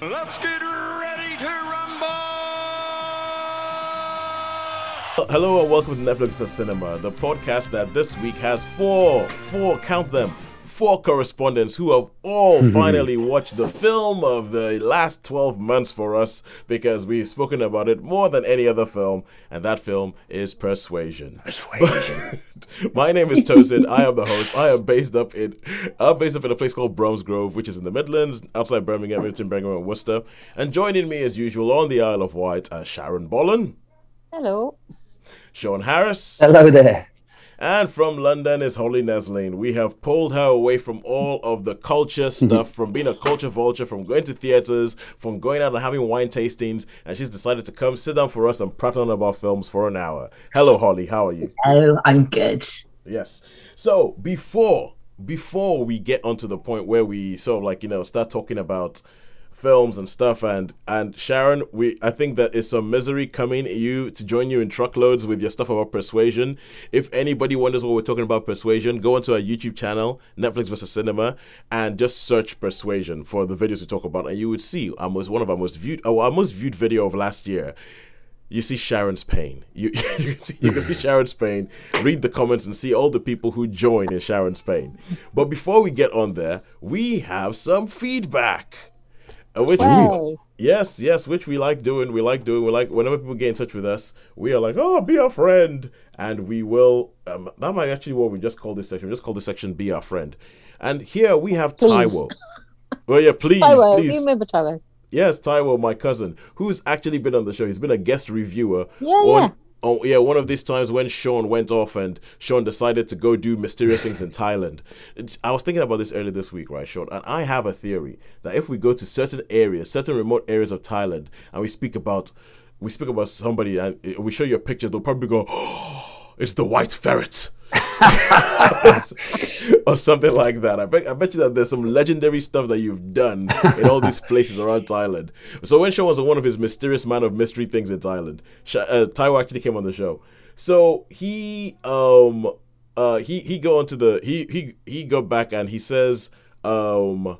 Let's get ready to rumble! Hello and welcome to Netflix Cinema, the podcast that this week has four, four, count them, four correspondents who have all hmm. finally watched the film of the last 12 months for us because we've spoken about it more than any other film, and that film is Persuasion. Persuasion. My name is Tosin. I am the host. I am based up in I'm based up in a place called Bromsgrove, which is in the Midlands, outside Birmingham, between Birmingham and Worcester. And joining me as usual on the Isle of Wight are Sharon Bollen, Hello. Sean Harris, Hello there. And from London is Holly Nesline. We have pulled her away from all of the culture mm-hmm. stuff, from being a culture vulture, from going to theaters, from going out and having wine tastings, and she's decided to come sit down for us and prattle on about films for an hour. Hello, Holly. How are you? Oh, I'm good. Yes. So before before we get onto the point where we sort of like you know start talking about films and stuff and and Sharon, we I think that is some misery coming you to join you in truckloads with your stuff about persuasion. If anybody wonders what we're talking about persuasion, go onto our YouTube channel, Netflix versus Cinema, and just search persuasion for the videos we talk about, and you would see our most one of our most viewed oh, our most viewed video of last year you see Sharon's pain. You you can, see, you can see hmm. Sharon's pain. Read the comments and see all the people who join in Sharon's pain. But before we get on there, we have some feedback. Uh, Which we, yes, yes, which we like doing. We like doing. We like whenever people get in touch with us, we are like, oh, be our friend, and we will. Um, that might actually what we just call this section. We just call this section "Be Our Friend." And here we have Please. Taiwo. Well, yeah, please, Taiwo, please. you remember Taiwo? Yes, Taiwo, my cousin, who's actually been on the show. He's been a guest reviewer. Yeah, on, yeah. Oh, yeah, one of these times when Sean went off and Sean decided to go do mysterious things in Thailand. I was thinking about this earlier this week, right, Sean? And I have a theory that if we go to certain areas, certain remote areas of Thailand, and we speak about we speak about somebody and we show you a picture, they'll probably go, oh, it's the white ferret. or something like that. I bet, I bet you that there's some legendary stuff that you've done in all these places around Thailand. So when Sean was on one of his mysterious man of mystery things in Thailand, Sha- uh, Taiwo actually came on the show. So he um uh he he go onto the he he he go back and he says um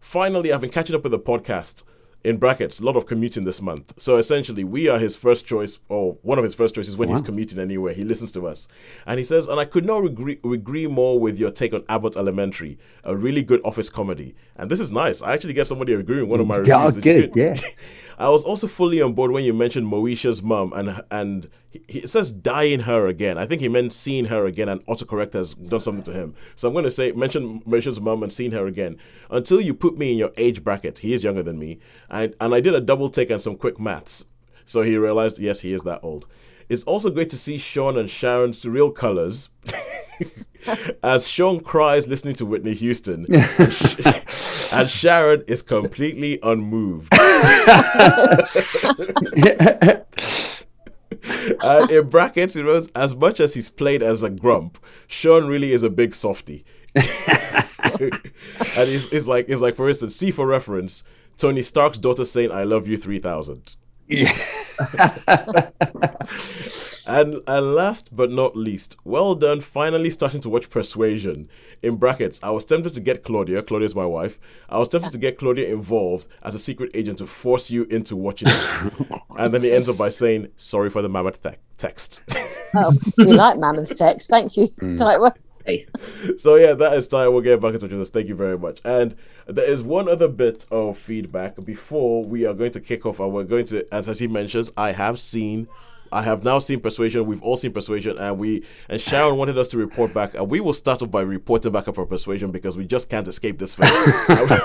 finally I've been catching up with the podcast in brackets a lot of commuting this month. So essentially we are his first choice or one of his first choices when he's commuting anywhere. He listens to us. And he says and i could not agree, agree more with your take on abbott elementary a really good office comedy. And this is nice. I actually get somebody agreeing with one of my mm. reviews. Oh, It's good, yeah. I was also fully on board when you mentioned Moesha's mum, and and he, says dying her again. I think he meant seeing her again, and autocorrect has done something to him. So I'm going to say mention Moesha's mum and seeing her again. Until you put me in your age bracket, he is younger than me, and and I did a double take and some quick maths, so he realized yes, he is that old. It's also great to see Sean and Sharon's real colors. As Sean cries listening to Whitney Houston, and Sh- and Sharon is completely unmoved. and uh, in brackets, it was as much as he's played as a grump, Sean really is a big softy. and it's, it's like it's like for instance, see for reference, Tony Stark's daughter saying "I love you" three thousand. And and last but not least, well done finally starting to watch Persuasion. In brackets, I was tempted to get Claudia, Claudia's my wife. I was tempted to get Claudia involved as a secret agent to force you into watching it. and then he ends up by saying, "Sorry for the mammoth te- text." Oh, you like Mammoth text. Thank you. Mm. Taiwo. Hey. so yeah, that is time. We'll get back in touch with us. Thank you very much. And there is one other bit of feedback before we are going to kick off. And we're going to, as, as he mentions, I have seen, I have now seen Persuasion. We've all seen Persuasion, and we and Sharon wanted us to report back, and we will start off by reporting back up for Persuasion because we just can't escape this film.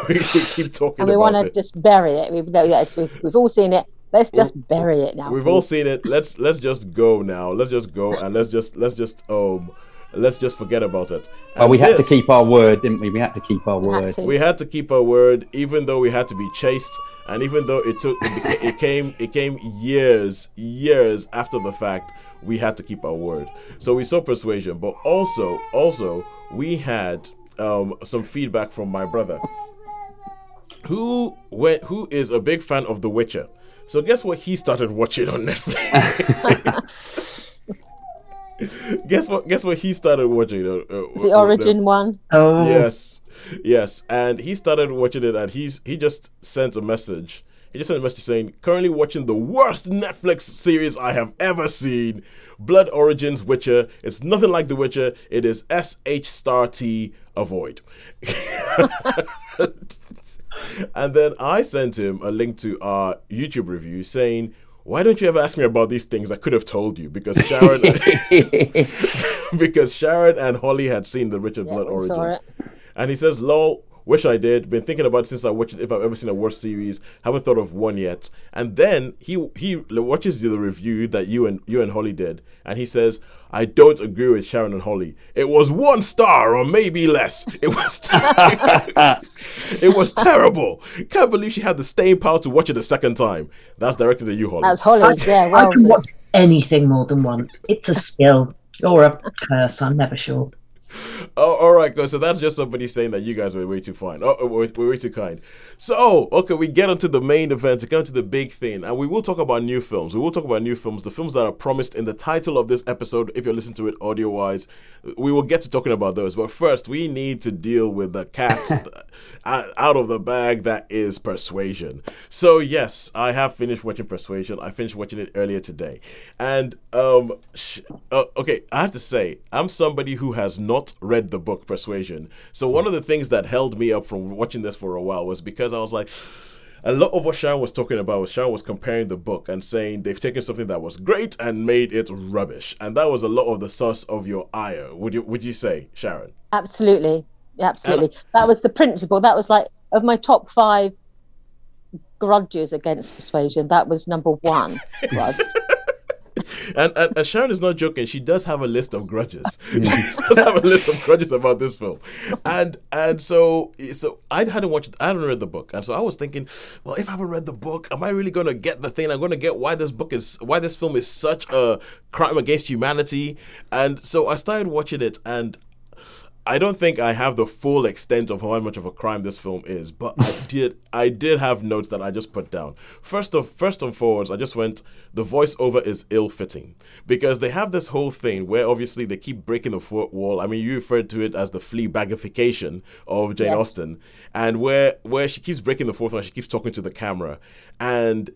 We, we keep talking And we want to just bury it. We've, no, yes, we've, we've all seen it. Let's just bury it now. We've all seen it. Let's let's just go now. Let's just go and let's just let's just um let's just forget about it. Well, And we had to keep our word, didn't we? We had to keep our We had word. we had to keep our word even though we had to be chased and even though it took it, it came it came years years after the fact we had to keep our word so we saw persuasion but also also we had um, some feedback from my brother who went who is a big fan of the witcher so guess what he started watching on netflix guess what? Guess what? He started watching uh, uh, The origin one. Oh, Yes, yes, and he started watching it, and he's he just sent a message. He just sent a message saying, "Currently watching the worst Netflix series I have ever seen, Blood Origins Witcher. It's nothing like The Witcher. It is SH star T. Avoid." and then I sent him a link to our YouTube review saying. Why don't you ever ask me about these things? I could have told you because Sharon, because Sharon and Holly had seen the Witcher Yeah, Blood origin. it. And he says, lol, wish I did. Been thinking about it since I watched it, if I've ever seen a worse series. Haven't thought of one yet. And then he he watches the review that you and you and Holly did. And he says, I don't agree with Sharon and Holly. It was one star or maybe less. It was It was terrible. Can't believe she had the staying power to watch it a second time. That's directed at you, Holly. That's Holly. Yeah, well, I can watch anything more than once. It's a skill or a curse. I'm never sure. Oh, all right. So that's just somebody saying that you guys were way too fine. Oh, we're, we're way too kind. So, okay, we get onto the main event, we get onto the big thing, and we will talk about new films. We will talk about new films, the films that are promised in the title of this episode. If you're listening to it audio wise, we will get to talking about those. But first, we need to deal with the cat out of the bag that is Persuasion. So, yes, I have finished watching Persuasion. I finished watching it earlier today, and um, sh- uh, okay, I have to say, I'm somebody who has not read the book Persuasion. So one of the things that held me up from watching this for a while was because I was like, a lot of what Sharon was talking about was Sharon was comparing the book and saying they've taken something that was great and made it rubbish, and that was a lot of the source of your ire. Would you would you say, Sharon? absolutely, absolutely. That was the principle. That was like of my top five grudges against persuasion. That was number one grudge. And, and, and Sharon is not joking. She does have a list of grudges. she does have a list of grudges about this film, and and so so I hadn't watched. I hadn't read the book, and so I was thinking, well, if I haven't read the book, am I really going to get the thing? I'm going to get why this book is why this film is such a crime against humanity. And so I started watching it, and I don't think I have the full extent of how much of a crime this film is, but I did I did have notes that I just put down. First of first and foremost, I just went the voiceover is ill fitting because they have this whole thing where obviously they keep breaking the fourth wall. I mean, you referred to it as the Fleabagification of Jane Yes. Austen, and where where she keeps breaking the fourth wall, she keeps talking to the camera, and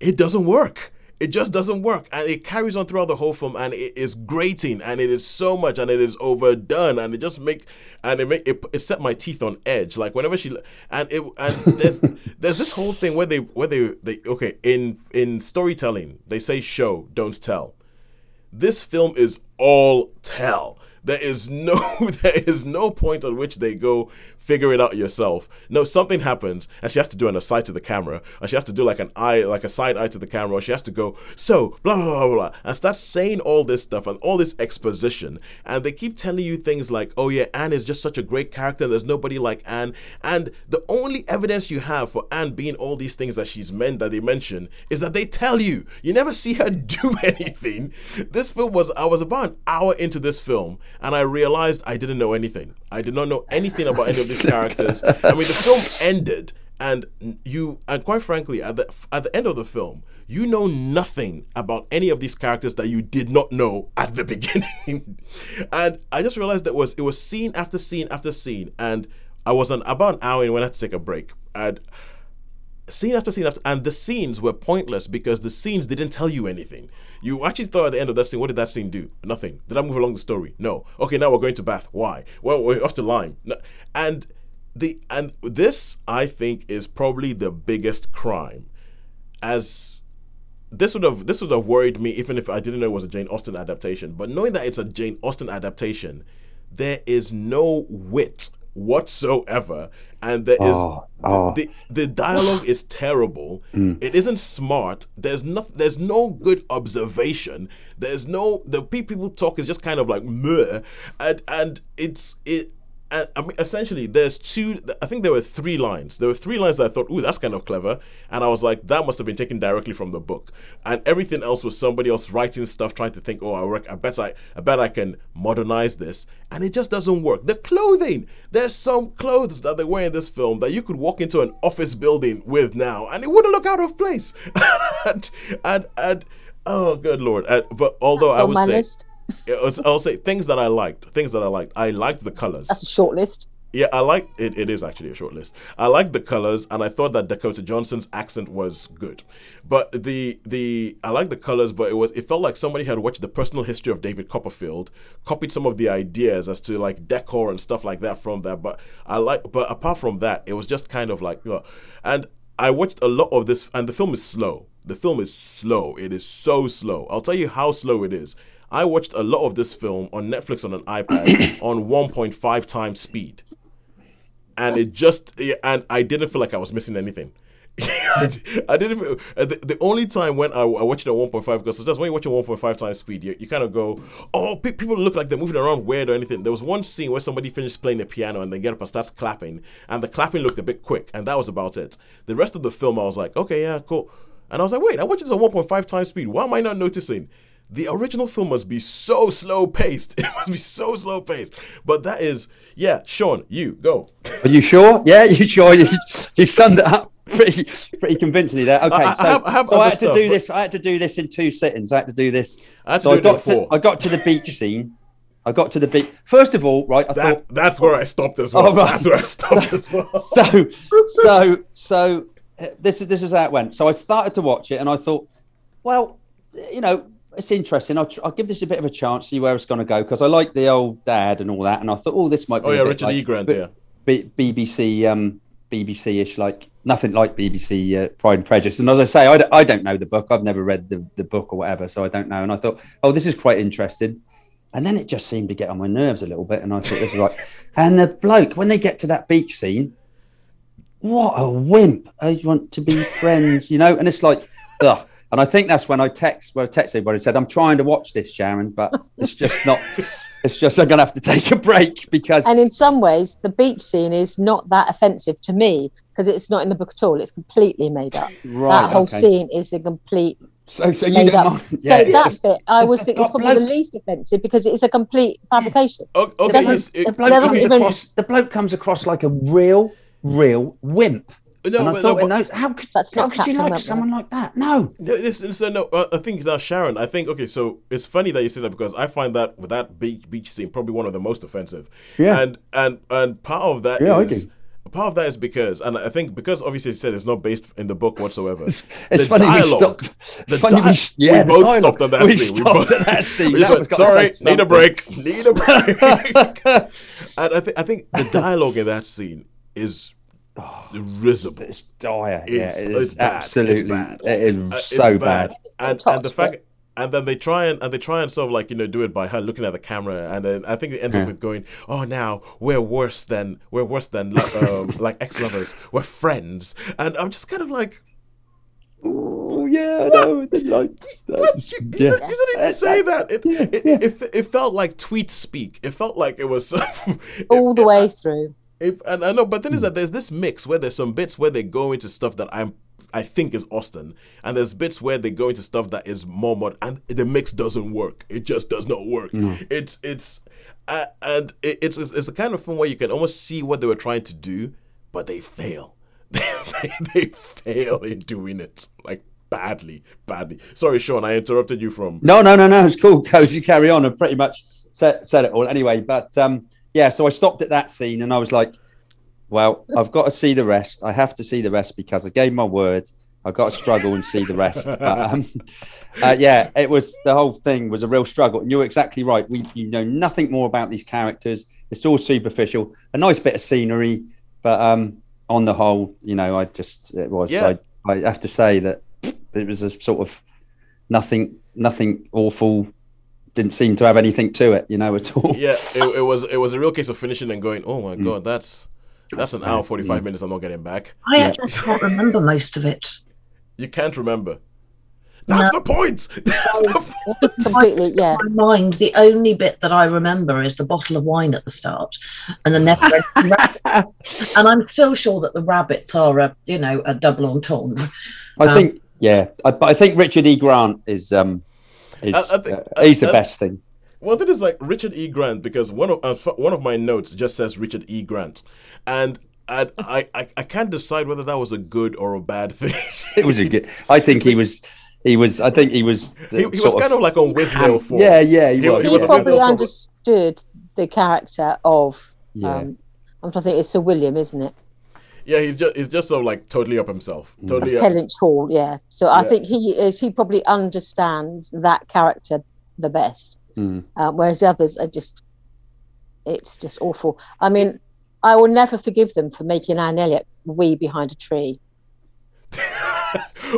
it doesn't work. It just doesn't work, and it carries on throughout the whole film, and it is grating, and it is so much, and it is overdone, and it just make, and it make it, it set my teeth on edge. Like whenever she, and it, and there's there's this whole thing where they where they they okay in in storytelling they say show don't tell. This film is all tell. There is no there is no point at which they go figure it out yourself. No, something happens and she has to do an aside to the camera, and she has to do like an eye, like a side eye to the camera, or she has to go so blah blah blah blah, and start saying all this stuff and all this exposition, and they keep telling you things like, oh yeah, Anne is just such a great character. There's nobody like Anne, and the only evidence you have for Anne being all these things that she's meant that they mention is that they tell you. You never see her do anything. This film was I was about an hour into this film and I realized I didn't know anything. I did not know anything about any of these characters. I mean, the film ended and you and quite frankly at the at the end of the film you know nothing about any of these characters that you did not know at the beginning and i just realized that was it was scene after scene after scene and i was an about an hour in when i had to take a break and scene after scene after and the scenes were pointless because the scenes didn't tell you anything. You actually thought at the end of that scene what did that scene do? Nothing. Did i move along the story? No. Okay now we're going to bath. Why? Well we're off to Lyme no. and the and this i think is probably the biggest crime. As this would have this would have worried me even if I didn't know it was a Jane Austen adaptation. But knowing that it's a Jane Austen adaptation, there is no wit whatsoever, and there is Oh, oh. the the dialogue is terrible. Mm. It isn't smart. There's no there's no good observation. There's no the pe- people talk is just kind of like meh, and and it's it. I mean, essentially, there's two. I think there were three lines. There were three lines that I thought, "Ooh, that's kind of clever," and I was like, "That must have been taken directly from the book." And everything else was somebody else writing stuff, trying to think, "Oh, I, rec- I bet I, I bet I can modernize this," and it just doesn't work. The clothing. There's some clothes that they wear in this film that you could walk into an office building with now, and it wouldn't look out of place. and, and and oh, good lord! And, but although That's I was would my say. list. It was, I'll say things that I liked. Things that I liked. I liked the colors. That's a short list. Yeah, I like it. It is actually a short list. I liked the colors, and I thought that Dakota Johnson's accent was good. But the the I like the colors, but it was it felt like somebody had watched the personal history of David Copperfield, copied some of the ideas as to like decor and stuff like that from that. But I like, but apart from that, it was just kind of like, know, and I watched a lot of this, and the film is slow. The film is slow. It is so slow. I'll tell you how slow it is. I watched a lot of this film on Netflix on an iPad on 1.5 times speed and it just and I didn't feel like I was missing anything. I didn't. Feel, uh, the, the only time when I, I watched it at 1.5 because just when you watch it 1.5 times speed, you, you kind of go, oh, pe- people look like they're moving around weird or anything. There was one scene where somebody finished playing the piano and they get up and starts clapping, and the clapping looked a bit quick, and that was about it. The rest of the film, I was like, okay, yeah, cool, and I was like, wait, I watched this at 1.5 times speed. Why am I not noticing? The original film must be so slow paced. It must be so slow paced. But that is, yeah, Sean, you go. Are you sure? Yeah, you sure? You, you summed it up pretty, pretty convincingly there. Okay, I- I so, have- I have so I had to do this. I had to do this in two sittings. I had to do this. I so I got to, I got to the beach scene. I got to the beach. First of all, right, I That thought that's where I stopped as well. Oh, right. That's where I stopped as well. so so so this is this is how it went. So I started to watch it and I thought, well, you know, it's interesting. I'll, tr- I'll give this a bit of a chance, see where it's going to go because I like the old dad and all that. And I thought, oh, this might be Oh a yeah, Richard like E. Grant. Yeah. B- BBC um BBC-ish, like nothing like BBC uh, Pride and Prejudice. And as I say, I, d- I don't know the book. I've never read the, the book or whatever, so I don't know. And I thought, oh, this is quite interesting. And then it just seemed to get on my nerves a little bit. And I thought, this is like, and the bloke, when they get to that beach scene, what a wimp. I want to be friends, you know? And it's like, ugh. And I think that's when I text, when I texted everybody and said, I'm trying to watch this, Sharon, but it's just not, it's just, I'm going to have to take a break because And in some ways, the beach scene is not that offensive to me because it's not in the book at all. It's completely made up. Right, that whole okay. scene is a complete so, so you don't mind. Yeah, it's that just- bit, I always the- think the is probably the least offensive because it's a complete fabrication. Okay. doesn't- yes, it- the bloke comes even- across the bloke comes across like a real, real wimp. No, and I but- thought, no, in but- those, how could, That's how not could you like Wentworth. someone like that? No. No, this, so no, uh, I think now Sharon. I think okay. So it's funny that you say that because I find that with that beach beach scene probably one of the most offensive. Yeah. And and and part of that is Yeah, I part of that is because and I think because obviously you said it's not based in the book whatsoever. It's, it's funny dialogue- we stopped. the It's funny di- we, yeah, we the both dialogue. stopped at that we scene. We stopped both- at that scene. We just That went, sorry, need a break, need a break. and I think I think the dialogue in that scene is risible. It's dire. It's- yeah, it it's is bad. It's absolutely. bad. It is Uh, it's so bad. And and the fact and then they try and and they try and sort of like you know do it by her looking at the camera and then I think it ends up with going oh now we're worse than we're worse than lo- um, like ex lovers we're friends and I'm just kind of like Oh yeah, no, I didn't like. what? You, you yeah. didn't- you didn't need to say that it, Yeah, it, yeah. It, it, felt like tweet speak it felt like it was all the it- way through. If, and I know, but then Hmm. is that there's this mix where there's some bits where they go into stuff that I'm I think is Austen, and there's bits where they go into stuff that is more mod, and the mix doesn't work. It just does not work. It's it's uh, and it, it's it's the kind of film where you can almost see what they were trying to do, but they fail. they, they fail in doing it like badly, badly. Sorry, Sean, I interrupted you from. No, no, no, no. It's cool. Toes, you carry on. I pretty much said, said it all anyway. But um, yeah, so I stopped at that scene and I was like, well, I've got to see the rest. I have to see the rest because I gave my word. I've got to struggle and see the rest. But um, uh, yeah, it was the whole thing was a real struggle. And you're exactly right. We you know nothing more about these characters. It's all superficial. A nice bit of scenery, but um, on the whole, you know, I just it was. Yeah. I, I have to say that it was a sort of nothing, nothing awful. Didn't seem to have anything to it, you know, at all. Yeah, it, it was it was a real case of finishing and going. Oh my god, that's that's an hour forty five minutes. I'm not getting back. I Yeah. actually can't remember most of it. You can't remember. That's the point. That's the point. Completely, yeah. In my mind, the only bit that I remember is the bottle of wine at the start, and the never. And I'm still sure that the rabbits are a, you know, a double entendre. I Um, think, yeah, I, but I think Richard E. Grant is um, is I- I think- uh, he's the I- best thing. Well, that is like Richard E. Grant because one of uh, one of my notes just says Richard E. Grant, and I I I, I can't decide whether that was a good or a bad thing. It was a good. I think he was. he was. I think he was. He, he was kind of like on Withnail form. Yeah, yeah, he, He- was. he he was probably bit of a- understood the character of. Yeah. Um, I'm trying to think. It's Sir William, isn't it? Yeah, he's just he's just sort of like totally up himself. Mm. Totally. Up. Kellynch Hall. Yeah. So I Yeah. think he is. He probably understands that character the best. Mm. uh, whereas the others are just it's just awful i mean i will never forgive them for making anne elliot wee behind a tree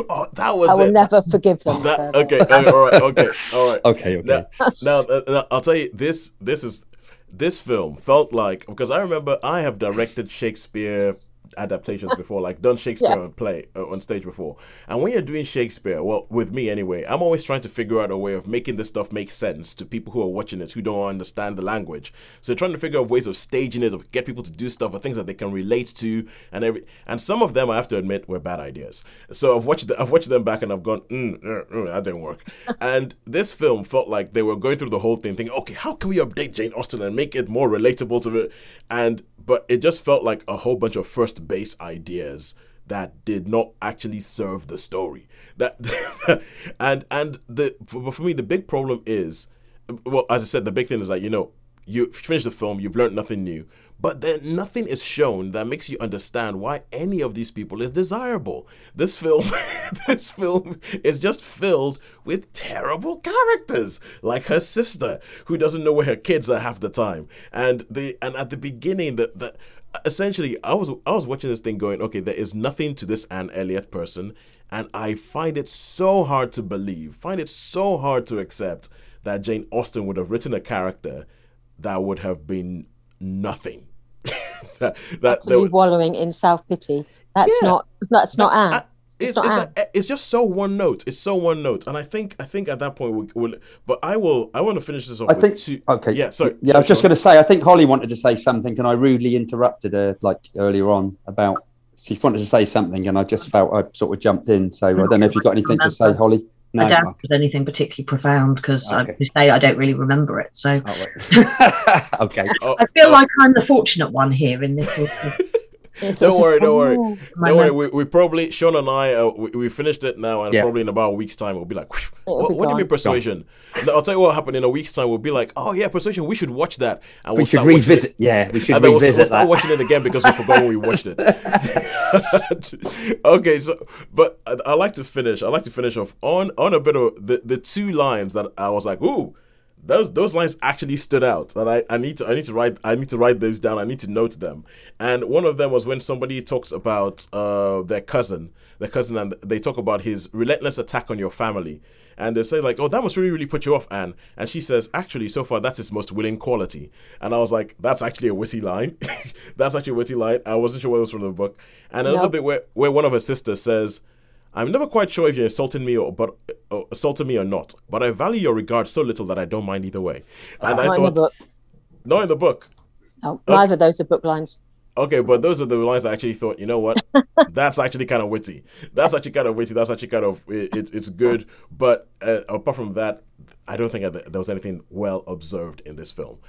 oh, that was i will it. never forgive them That, for okay, okay, all right, okay, all right. Okay, okay. Now, now, uh, now, I'll tell you this. This is this film felt like because I remember I have directed Shakespeare adaptations before, like done Shakespeare Yeah. on play uh, on stage before. And when you're doing Shakespeare, well, with me anyway, I'm always trying to figure out a way of making this stuff make sense to people who are watching it who don't understand the language. So trying to figure out ways of staging it, of get people to do stuff or things that they can relate to, and every. And some of them, I have to admit, were bad ideas. So I've watched the, I've watched them back and I've gone, mm, mm, mm, that didn't work. and this film felt like they were going through the whole thing, thinking, okay, how can we update Jane Austen and make it more relatable to it? And but it just felt like a whole bunch of first base ideas that did not actually serve the story. That and and the for, for me the big problem is well as I said the big thing is like you know you finish the film you've learned nothing new but then nothing is shown that makes you understand why any of these people is desirable. This film this film is just filled with terrible characters like her sister who doesn't know where her kids are half the time and the and at the beginning the the essentially I was I was watching this thing going, okay, there is nothing to this Anne Elliot person, and I find it so hard to believe, find it so hard to accept that Jane Austen would have written a character that would have been nothing. that that there Actually wallowing in self pity. That's Yeah. not. That's not Anne. I- It's, it's, not it's, Anne. that- eh, it's just so one note. It's so one note, and I think I think at that point we will. But I will. I want to finish this off. I with think. two, Okay. Yeah. Sorry. Yeah, I was just going to say. I think Holly wanted to say something, and I rudely interrupted her like earlier on about. She wanted to say something, and I just felt I sort of jumped in. So I don't know if you've got anything to say, Holly. No. I doubt Okay. it's anything particularly profound because Okay. I say I don't really remember it. So Oh, okay. Oh, I feel oh, like oh. I'm the fortunate one here in this. Sort It's Don't just- worry, don't worry. My Don't worry, we, we probably Sean and I uh, we, we finished it now, and Yeah. probably in about a week's time we'll be like, It'll what, be what do you mean persuasion? No, I'll tell you what happened in a week's time. We'll be like, oh yeah, persuasion. We should watch that, and We we'll should revisit. It. Yeah, we should And then we'll, we'll revisit start that. watching it again because we forgot when we watched it. okay, so but I, I like to finish. I like to finish off on on a bit of the, the two lines that I was like, ooh, those those lines actually stood out. and I, I need to I need to write I need to write those down. I need to note them. And one of them was when somebody talks about uh their cousin, their cousin, and they talk about his relentless attack on your family. And they say like, "Oh, that must really, really put you off, Anne." And she says, "Actually, so far, that's his most willing quality." And I was like, "That's actually a witty line. that's actually a witty line." I wasn't sure where it was from the book. And another Nope. bit where, where one of her sisters says, I'm never quite sure if you're insulting me or but or assaulting me or not, but I value your regard so little that I don't mind either way. And I not in the thought, book. not in the book. No, neither of those are book lines. Okay, but those are the lines I actually thought. You know what? That's actually kind of witty. That's actually kind of witty. That's actually kind of it, it, it's good. But uh, apart from that, I don't think that there was anything well observed in this film.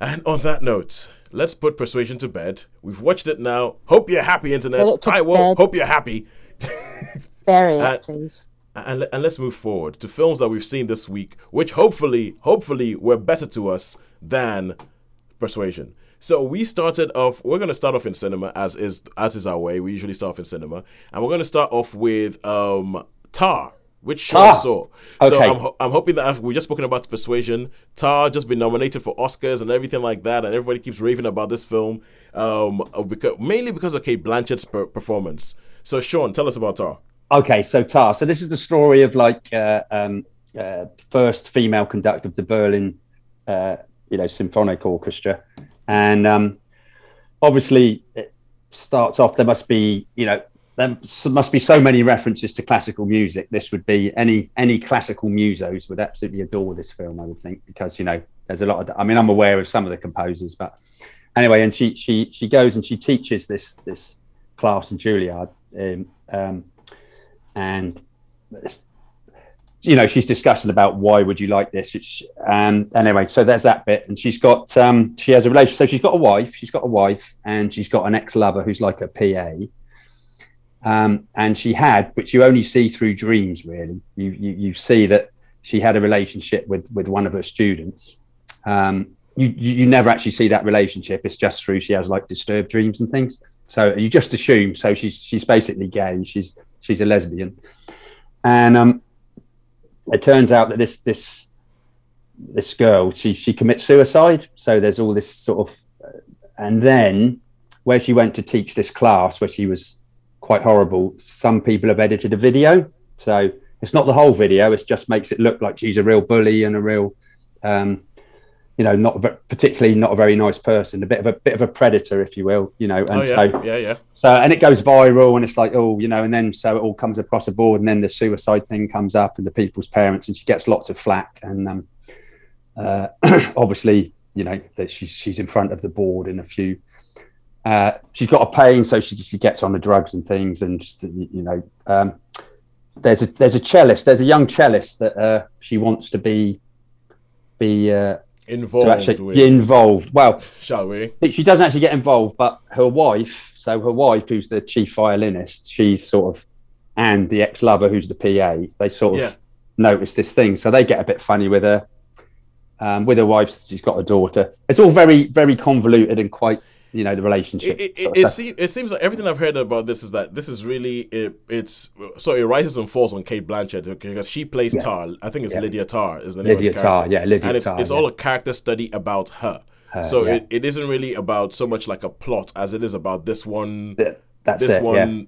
And on that note, let's put Persuasion to bed. We've watched it now. Hope you're happy, internet. Taiwo, hope you're happy. Bury it, Uh, please. and, and let's move forward to films that we've seen this week, which hopefully, hopefully, were better to us than Persuasion. So we started off. We're going to start off in cinema, as is as is our way. We usually start off in cinema, and we're going to start off with um, Tar, which Sean Tar. saw. So I'm, ho- I'm hoping that after we just spoken about Persuasion, Tar just been nominated for Oscars and everything like that, and everybody keeps raving about this film, um, because mainly because of Cate Blanchett's per- performance. So Sean, tell us about Tar. Okay, so Tar. So this is the story of like uh, um, uh, first female conductor of the Berlin, uh, you know, symphonic orchestra, and um, obviously it starts off. There must be, you know, there must be so many references to classical music. This would be any any classical musos would absolutely adore this film. I would think because you know there's a lot of. I mean, I'm aware of some of the composers, but anyway, and she she she goes and she teaches this this class in Juilliard. Um, um, and you know she's discussing about why would you like this it's, um anyway so there's that bit and she's got um she has a relationship so she's got a wife she's got a wife and she's got an ex-lover who's like a pa Um, and she had, which you only see through dreams, really. You, you you see that she had a relationship with with one of her students. Um, you, you never actually see that relationship. It's just through she has like disturbed dreams and things. So you just assume. So she's she's basically gay. And She's she's a lesbian, and um, it turns out that this this this girl she she commits suicide. So there's all this sort of, and then where she went to teach this class where she was quite horrible. Some people have edited a video, so it's not the whole video. It just makes it look like she's a real bully and a real, um, you know, not particularly not a very nice person, a bit of a bit of a predator, if you will, you know. And oh yeah, so yeah, yeah. so and it goes viral and it's like oh you know and then so it all comes across the board and then the suicide thing comes up and the people's parents and she gets lots of flack and um, uh, obviously you know that she's she's in front of the board in a few uh, she's got a pain so she, she gets on the drugs and things and just, you know um, there's a there's a cellist there's a young cellist that uh, she wants to be be uh, Involved actually with, be involved well shall we? she doesn't actually get involved, but her wife, so her wife, who's the chief violinist, she's sort of, and the ex lover, who's the PA, they sort of Yeah. notice this thing. So they get a bit funny with her. Um, with her wife, she's got a daughter. It's all very, very convoluted and quite, you know, the relationship. It, it, it, seems, it seems like everything I've heard about this is that this is really it, it's so it rises and falls on Cate Blanchett because she plays Tar. I think it's Yeah. Lydia Tar is the name Lydia of the character. yeah, Lydia Tar. and it's Tarr, it's yeah. all a character study about her. so yeah. it, it isn't really about so much like a plot as it is about this one That's this it. one yeah.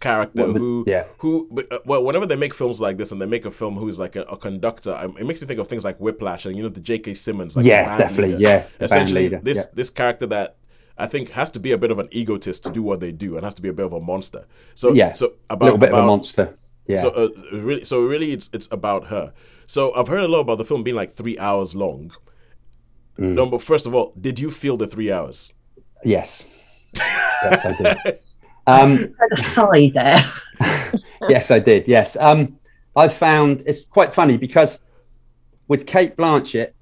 character Well, who yeah. who but, uh, well whenever they make films like this and they make a film who's like a, a conductor um, it makes me think of things like Whiplash and you know the J.K. Simmons like Yeah, definitely, leader. yeah, essentially this yeah. this character that I think has to be a bit of an egotist to do what they do and has to be a bit of a monster so Yeah, so a about little bit of a monster. Yeah. so uh, really, so really, it's it's about her. So I've heard a lot about the film being like three hours long. Mm. Number first of all, did you feel the three hours? yes. yes, I did. Um, A sigh there. yes, I did. Yes. Um, I found it's quite funny because with Cate Blanchett, it's-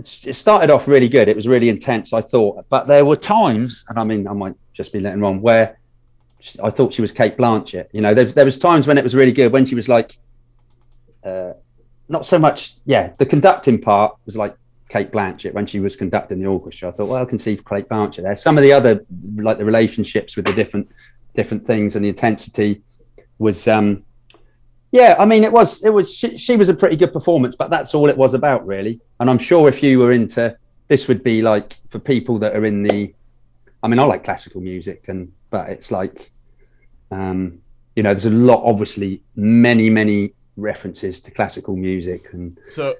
it started off really good. It was really intense, I thought. But there were times, and I mean, I might just be letting wrong, where I thought she was Cate Blanchett. You know, there, there was times when it was really good, when she was like, uh, not so much, yeah, the conducting part was like Cate Blanchett when she was conducting the orchestra. I thought, well, I can see Cate Blanchett there. Some of the other, like the relationships with the different different things and the intensity was um yeah i mean it was it was she, she was a pretty good performance but that's all it was about really. And i'm sure if you were into this would be like for people that are in the i mean i like classical music and but it's like um you know there's a lot obviously many many references to classical music and So,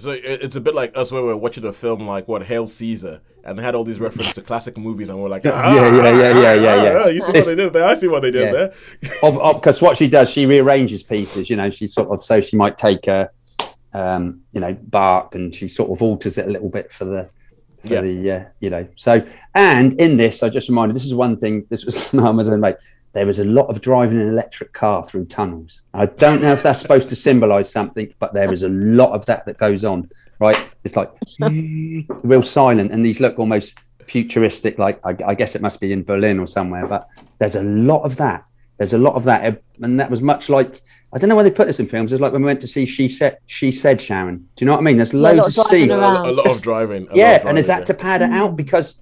so it- it's a bit like us where we're watching a film like what Hail Caesar and they had all these references to classic movies, and we're like, ah, Yeah, yeah, yeah, yeah, yeah, yeah. ah, You see what they did there? I see what they did Yeah. there. because what she does, she rearranges pieces. You know, she sort of so she might take a, um, you know, Bach and she sort of alters it a little bit for the, for Yeah. the, uh, you know. So and in this, I just reminded this is one thing. This was no, I was going to make. There was a lot of driving an electric car through tunnels. I don't know if that's supposed to symbolise something, but there is a lot of that that goes on. Right? It's like real silent, and these look almost futuristic. Like I, I guess it must be in Berlin or somewhere, but there's a lot of that. There's a lot of that, and that was much like I don't know why they put this in films. It's like when we went to see She Said, She Said Sharon. Do you know what I mean? There's loads of of scenes. A, lot of driving. a lot Yeah, of and is driving that to pad it out because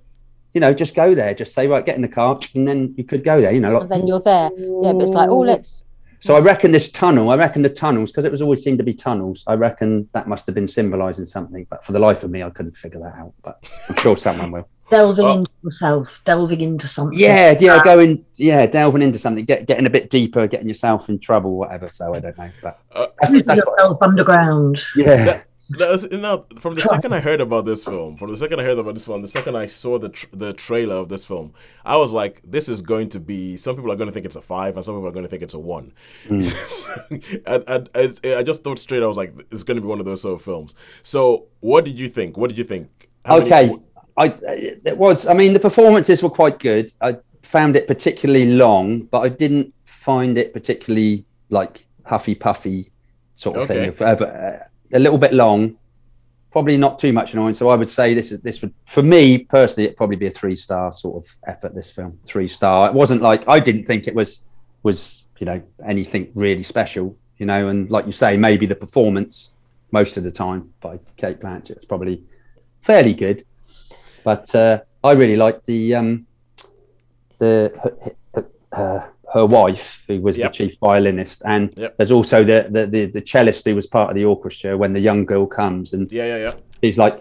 you know just go there, just say right, get in the car, and then you could go there. You know, like, And then you're there. Yeah, but it's like, oh, let's. so I reckon this tunnel, I reckon the tunnels, because it was always seemed to be tunnels. I reckon that must have been symbolising something, but for the life of me, I couldn't figure that out. But I'm sure someone will. Delving Oh. into yourself, delving into something. Yeah, yeah, going, yeah, delving into something, get, getting a bit deeper, getting yourself in trouble, whatever. So I don't know, but Uh, that's, Putting that's what, yourself underground. yeah, That's, know, from the second I heard about this film, from the second I heard about this film, the second I saw the tr- the trailer of this film, I was like, this is going to be. Some people are going to think it's a five, and some people are going to think it's a one. and, and, and I just thought straight, I was like, it's going to be one of those sort of films. So, what did you think? What did you think? How many- okay. I it was. I mean, the performances were quite good. I found it particularly long, but I didn't find it particularly like huffy puffy sort of Okay. thing. Of- of, uh, a little bit long, probably not too much annoying. So I would say this is this would for me personally it'd probably be a three star sort of effort. This film, three star. It wasn't like I didn't think it was was you know anything really special. You know, and like you say, maybe the performance most of the time by Cate Blanchett is probably fairly good. But uh, I really like the um, the her, wife, who was Yep. the chief violinist, and Yep. there's also the, the the the cellist who was part of the orchestra when the young girl comes, and Yeah, yeah, yeah. He's like,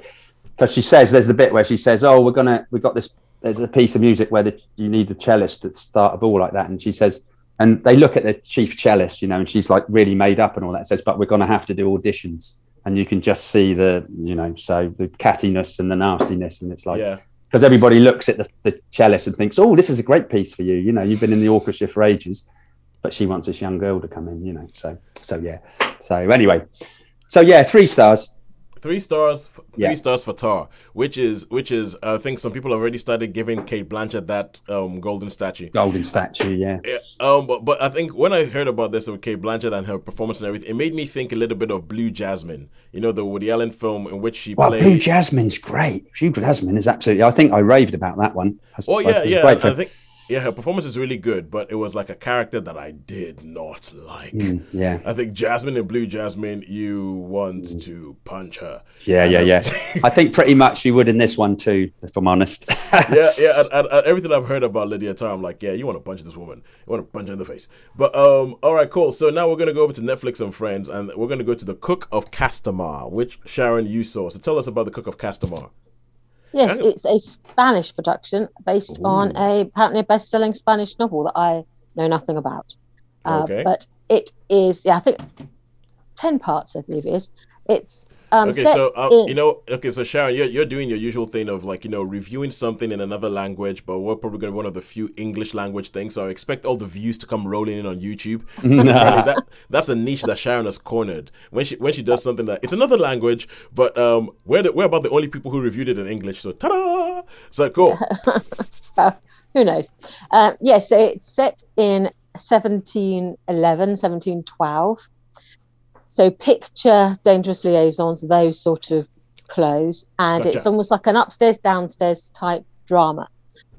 because she says there's the bit where she says, "Oh, we're gonna we got this." There's a piece of music where the, you need the cellist at the start of all like that, and she says, and they look at the chief cellist, you know, and she's like really made up and all that. Says, but we're to have to do auditions, and you can just see the, you know, so the cattiness and the nastiness, and it's like yeah. Because everybody looks at the, the cellist and thinks, "Oh, this is a great piece for you." You know, you've been in the orchestra for ages, but she wants this young girl to come in. You know, so so yeah. So anyway, so yeah, three stars. Three stars, three Yeah. stars for Tar, which is which is I think some people have already started giving Cate Blanchett that um, golden statue. Golden statue, yeah. Yeah, um, but, but I think when I heard about this with Cate Blanchett and her performance and everything, it made me think a little bit of Blue Jasmine. You know, the Woody Allen film in which she Well, played. Blue Jasmine's great. Blue Jasmine is absolutely. I think I raved about that one. Oh I- yeah, it's yeah. great I think yeah, her performance is really good, but it was like a character that I did not like. Mm, yeah, I think Jasmine and Blue Jasmine, you want to punch her. yeah, yeah, yeah. I think pretty much you would in this one too, if I'm honest. yeah, yeah. And, and, and everything I've heard about Lydia Tarr, I'm like, yeah, you want to punch this woman. You want to punch her in the face. But um, all right, cool. So now we're gonna go over to Netflix and Friends, and we're gonna go to the Cook of Castamar, which Sharon you saw. So tell us about the Cook of Castamar. Yes, Oh. it's a Spanish production based on a apparently a best-selling Spanish novel that I know nothing about. Uh, Okay. But it is, yeah, I think ten parts, I believe it is. It's um, Okay, set so uh, in- you know, okay, so Sharon, you're you're doing your usual thing of like you know reviewing something in another language, but we're probably gonna be one of the few English language things. So I expect all the views to come rolling in on YouTube. Apparently that that's a niche that Sharon has cornered. When she when she does something that it's another language, but um, we're the, we're about the only people who reviewed it in English. So ta-da! So cool. who knows? Uh, yes, so it's set in 1711, 1712. So picture Dangerous Liaisons, those sort of clothes. And it's almost like an upstairs, downstairs type drama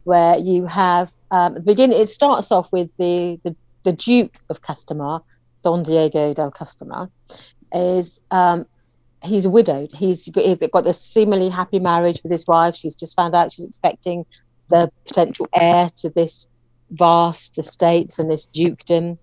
where you have, um, the beginning, it starts off with the, the, the Duke of Castamar, Don Diego del Castamar, is um, he's widowed. He's got, he's got this seemingly happy marriage with his wife. She's just found out she's expecting the potential heir to this vast estates and this dukedom.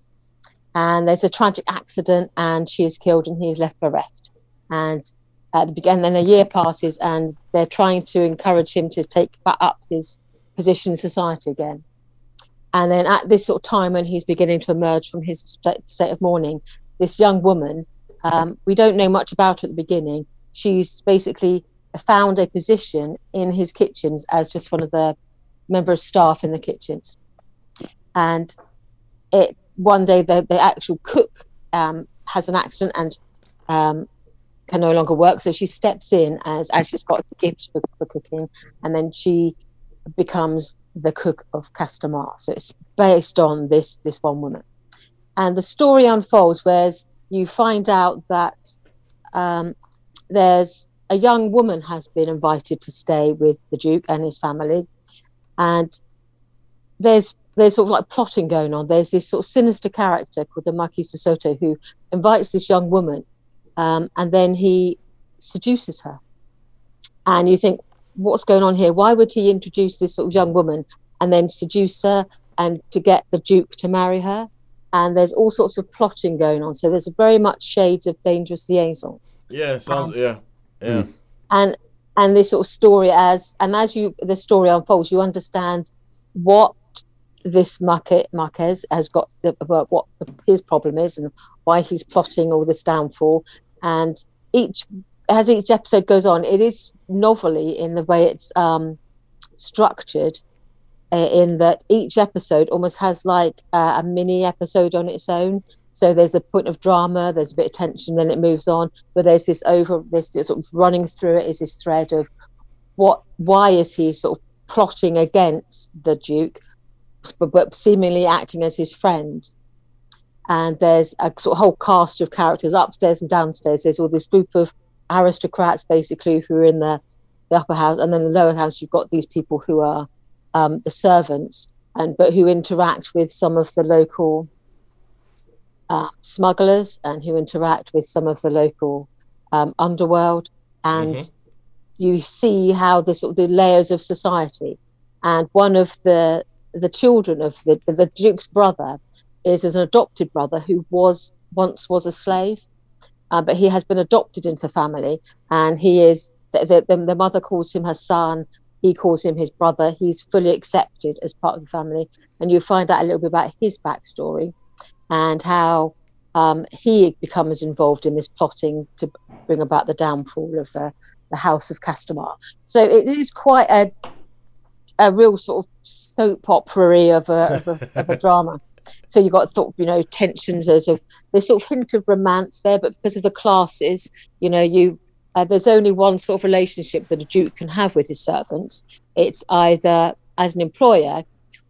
And there's a tragic accident, and she is killed, and he is left bereft. And at the beginning, then a year passes, and they're trying to encourage him to take back up his position in society again. And then at this sort of time, when he's beginning to emerge from his state of mourning, this young woman, um, we don't know much about her at the beginning. She's basically found a position in his kitchens as just one of the member of staff in the kitchens. And it one day the, the actual cook um, has an accident and um, can no longer work. So she steps in as, as she's got a gift for, for cooking, and then she becomes the cook of Castamar. So it's based on this this one woman, and the story unfolds whereas you find out that um, there's a young woman has been invited to stay with the Duke and his family, and there's there's sort of like plotting going on. There's this sort of sinister character called the Marquis de Soto who invites this young woman, um, and then he seduces her. And you think, what's going on here? Why would he introduce this sort of young woman and then seduce her and to get the Duke to marry her? And there's all sorts of plotting going on. So there's very much shades of dangerous liaisons Yeah, sounds And- yeah, yeah. and and this sort of story as and as you the story unfolds you understand what this Marque, Marquez has got about what his problem is and why he's plotting all this downfall. And each as each episode goes on it is novelly in the way it's um structured uh, in that each episode almost has like uh, a mini episode on its own. So there's a point of drama there's a bit of tension then it moves on. But there's this over this sort of running through it is this thread of what why is he sort of plotting against the duke but, but seemingly acting as his friend and there's a sort of whole cast of characters upstairs and downstairs there's all this group of aristocrats basically who are in the, the upper house, and then the lower house you've got these people who are um, the servants, and but who interact with some of the local uh, smugglers and who interact with some of the local um, underworld, and Mhm. you see how the sort of the layers of society. And one of the the children of the the, the duke's brother is an adopted brother who was once was a slave, uh, but he has been adopted into the family, and he is the, the, the, the mother calls him her son. He calls him his brother. He's fully accepted as part of the family, and you find out a little bit about his backstory and how um, he becomes involved in this plotting to bring about the downfall of the, the House of Castamar. So it is quite a a real sort of soap opera of a, of a, of a drama. So you've got thought, you know, tensions as of there's sort of hint of romance there, but because of the classes, you know, you uh, there's only one sort of relationship that a duke can have with his servants. It's either as an employer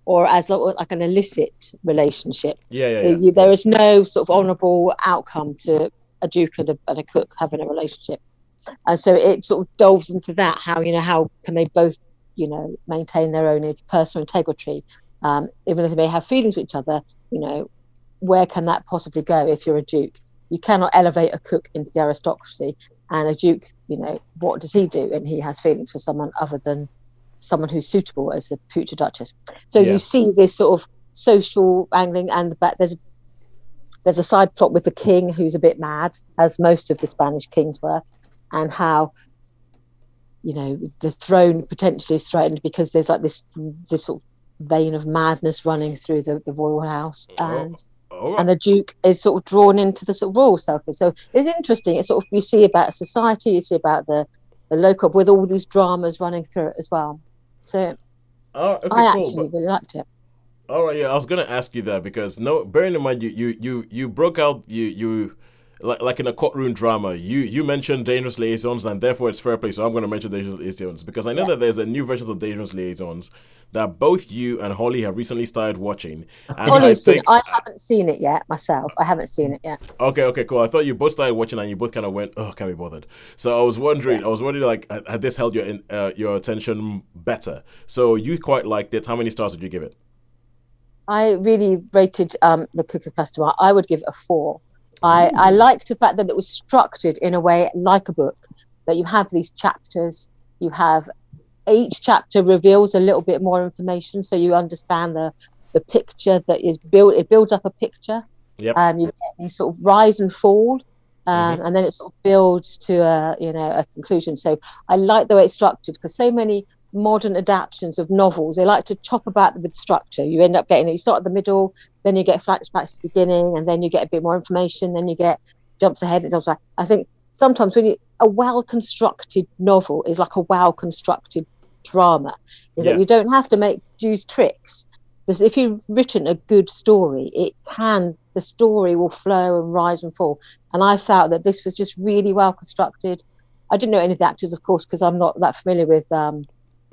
or as like an illicit relationship. Yeah, yeah, Uh, yeah. You, there is no sort of honourable outcome to a duke and a, and a cook having a relationship, and so it sort of delves into that. How you know how can they both you know maintain their own personal integrity, um, even if they may have feelings for each other. You know, where can that possibly go if you're a duke? You cannot elevate a cook into the aristocracy, and a duke, you know, what does he do? And he has feelings for someone other than someone who's suitable as the future duchess. So Yeah. you see this sort of social angling, and but there's a, there's a side plot with the king who's a bit mad, as most of the Spanish kings were, and how you know the throne potentially is threatened because there's like this this sort of vein of madness running through the, the royal house Oh. and Oh, and the duke is sort of drawn into the sort of royal circle. So it's interesting. It's sort of you see about society, you see about the the local with all these dramas running through it as well. So oh, okay, I cool. actually But- really liked it. All right, yeah, I was gonna ask you that because no, bearing in mind you you you you broke out you you like like in a courtroom drama. You you mentioned dangerous liaisons and therefore it's fair play. So I'm gonna mention dangerous liaisons because I know Yeah. that there's a new version of dangerous liaisons that both you and Holly have recently started watching. And I Honestly, think I haven't seen it yet myself. I haven't seen it yet. okay, okay, cool. I thought you both started watching and you both kind of went, oh, can't be bothered. So I was wondering, I was wondering like had this held your uh, your attention better? So you quite liked it. How many stars did you give it? I really rated um, the Cook of Castamar. I would give it a four. I, I liked the fact that it was structured in a way like a book, that you have these chapters, you have each chapter reveals a little bit more information so you understand the, the picture that is built, it builds up a picture. Yep. Um, you get these sort of rise and fall, um, and then it sort of builds to a you know a conclusion. So I like the way it's structured because so many modern adaptations of novels they like to chop about with structure. You end up getting you start at the middle, then you get flashbacks to the beginning, and then you get a bit more information, then you get jumps ahead and jumps back. I think sometimes when you a well constructed novel is like a well constructed drama, is Yeah. that you don't have to make use tricks. If you've written a good story, it can the story will flow and rise and fall. And I felt that this was just really well constructed. I didn't know any of the actors, of course, because I'm not that familiar with um,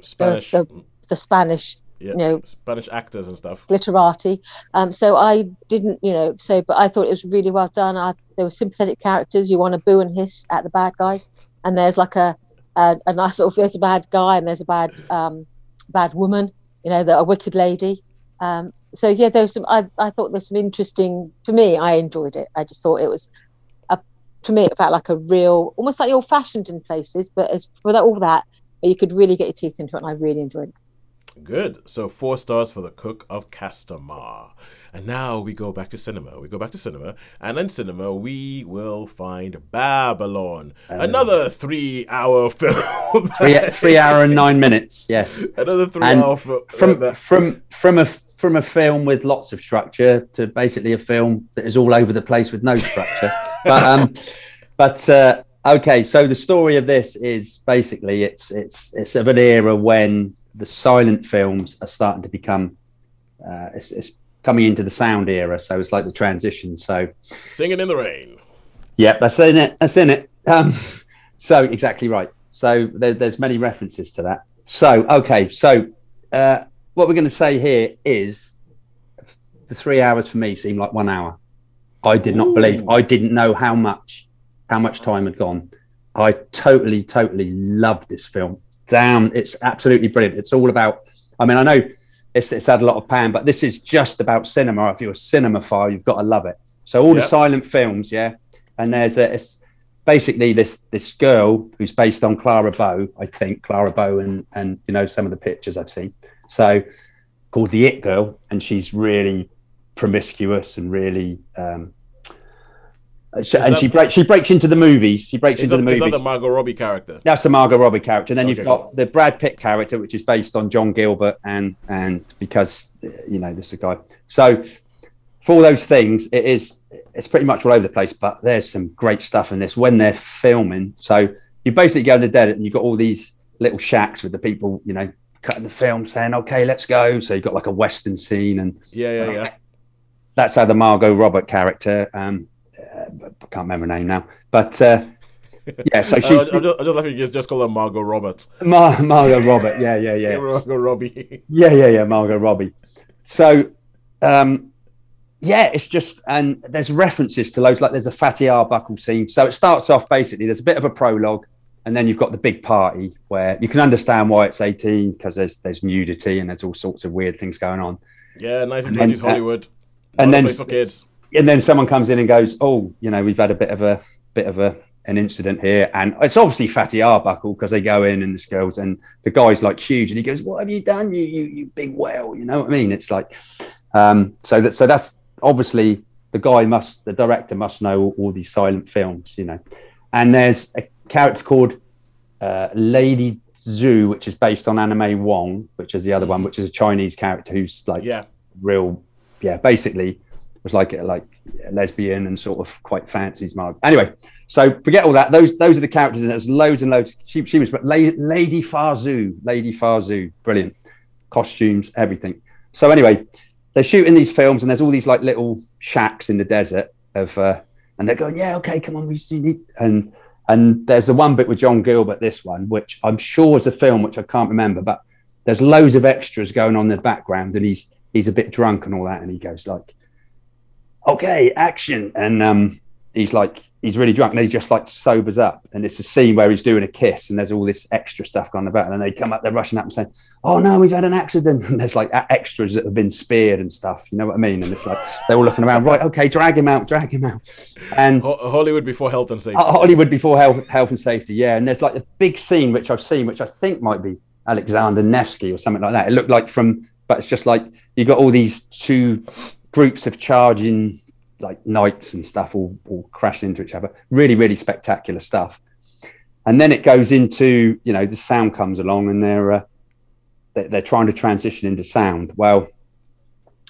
Spanish, the- the Spanish yeah, you know, Spanish actors and stuff. glitterati. Um, so I didn't, you know, so but I thought it was really well done. I, there were sympathetic characters. You want to boo and hiss at the bad guys, and there's like a a, a nice sort of there's a bad guy and there's a bad um, bad woman, you know, the, a wicked lady. Um, so yeah, there was some. I I thought there's some interesting. For me, I enjoyed it. I just thought it was. A, to me, it felt like a real, almost like old fashioned in places, but as for all that, you could really get your teeth into it, and I really enjoyed it. Good. So four stars for the Cook of Castamar. And now we go back to cinema. We go back to cinema, and in cinema we will find Babylon, another three-hour film. Three, three hour and nine minutes. Yes. another three-hour film. From from from a from a film with lots of structure to basically a film that is all over the place with no structure. but um, but uh, okay. So the story of this is basically it's it's it's of an era when the silent films are starting to become uh, it's, it's coming into the sound era. So it's like the transition. So Singing in the Rain. yeah, that's in it. That's in it. Um, so exactly right. So there, there's many references to that. So okay, so uh, what we're going to say here is the three hours for me seemed like one hour. I did not believe. I didn't know how much how much time had gone. I totally, totally love this film. Damn, it's absolutely brilliant. It's all about. I mean, I know it's, it's had a lot of pan, but this is just about cinema. If you're a cinemaphile, you've got to love it. So all the silent films, yeah. And there's a it's basically this this girl who's based on Clara Bow, I think Clara Bow, and and you know some of the pictures I've seen. So called the It Girl, and she's really promiscuous and really. Um, she- and that- she breaks she breaks into the movies. She breaks into that, the is movies. that the Margot Robbie character? That's the Margot Robbie character, and then you've Okay. got the Brad Pitt character, which is based on John Gilbert, and and because you know this is a guy. So for all those things, it is it's pretty much all over the place. But there's some great stuff in this when they're filming. So you basically go in the desert, and you've got all these little shacks with the people, you know, cutting the film, saying, "Okay, let's go." So you've got like a western scene, and Yeah, yeah, yeah. that's how the Margot Robert character. Um, can't remember her name now, but. Uh, yeah, so Uh, I'm just, I'm just laughing. Just, just call her Margot Roberts. Mar- Margot Robert. Yeah, yeah, yeah. Margot Robbie. Yeah, yeah, yeah, Margot Robbie. So, um, yeah, it's just, and there's references to loads, like there's a Fatty Arbuckle scene. So it starts off basically, there's a bit of a prologue, and then you've got the big party where you can understand why it's 18 because there's there's nudity and there's all sorts of weird things going on. yeah, 1920s And- Hollywood. and Not then- for kids. And then someone comes in and goes, "Oh, you know, we've had a bit of a bit of a an incident here," and it's obviously Fatty Arbuckle because they go in and the girls and the guy's like huge, and he goes, "What have you done, you you you big whale?" You know what I mean? It's like, um, so that so that's obviously the guy must the director must know all, all these silent films, you know, and there's a character called uh, Lady Zhu, which is based on Anna May Wong, which is the other one, which is a Chinese character who's like Yeah. real, yeah, basically was like like a lesbian and sort of quite fancies Mark. Anyway, so forget all that. Those those are the characters, and there's loads and loads. She she was but Lady Fay Zhu, Lady Fay Zhu, brilliant costumes, everything. So anyway, they're shooting these films, and there's all these like little shacks in the desert of, uh, and they're going, yeah, okay, come on, we need and. And there's the one bit with John Gilbert, this one, which I'm sure is a film which I can't remember, but there's loads of extras going on in the background, and he's he's a bit drunk and all that, and he goes like, "Okay, action!" And um, he's like, he's really drunk, and he just like sobers up, and it's a scene where he's doing a kiss, and there's all this extra stuff going about, and then they come up, they're rushing up and saying, "Oh no, we've had an accident," and there's like extras that have been speared and stuff, you know what I mean? And it's like they're all looking around, right? Okay, drag him out, drag him out, and Ho- Hollywood before health and safety. Ho- Hollywood before health, health and safety, yeah. And there's like a big scene which I've seen, which I think might be Alexander Nevsky or something like that. It looked like from, but it's just like you got all these two groups of charging like knights and stuff all, all crashing into each other. Really, really spectacular stuff. And then it goes into, you know, the sound comes along and they're uh, they're, they're trying to transition into sound. Well,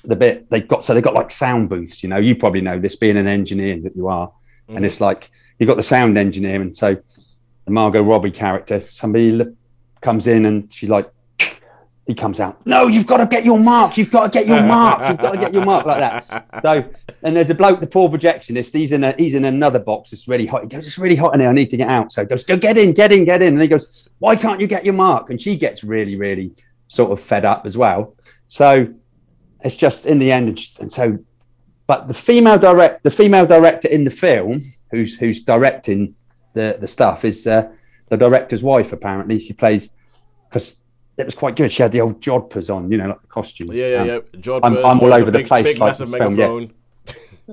the bit they've got so they've got like sound booths. You know, you probably know this being an engineer that you are, and it's like you've got the sound engineer, and so the Margot Robbie character, somebody comes in and she's like, he comes out, no, you've got to get your mark, you've got to get your mark, you've got to get your mark like that. So, and there's a bloke, the poor projectionist, he's in a he's in another box. It's really hot. He goes, it's really hot in here. I need to get out. So he goes, go get in, get in, get in. And he goes, why can't you get your mark? And she gets really, really sort of fed up as well. So it's just in the end, and, so, but the female direct, the female director in the film, who's who's directing the the stuff, is uh, the director's wife. Apparently, she plays because it was quite good. She had the old jodhpurs on, you know, like the costumes. Yeah, yeah, yeah. George I'm- I'm all over the big, place Big like massive this film, yeah. megaphone.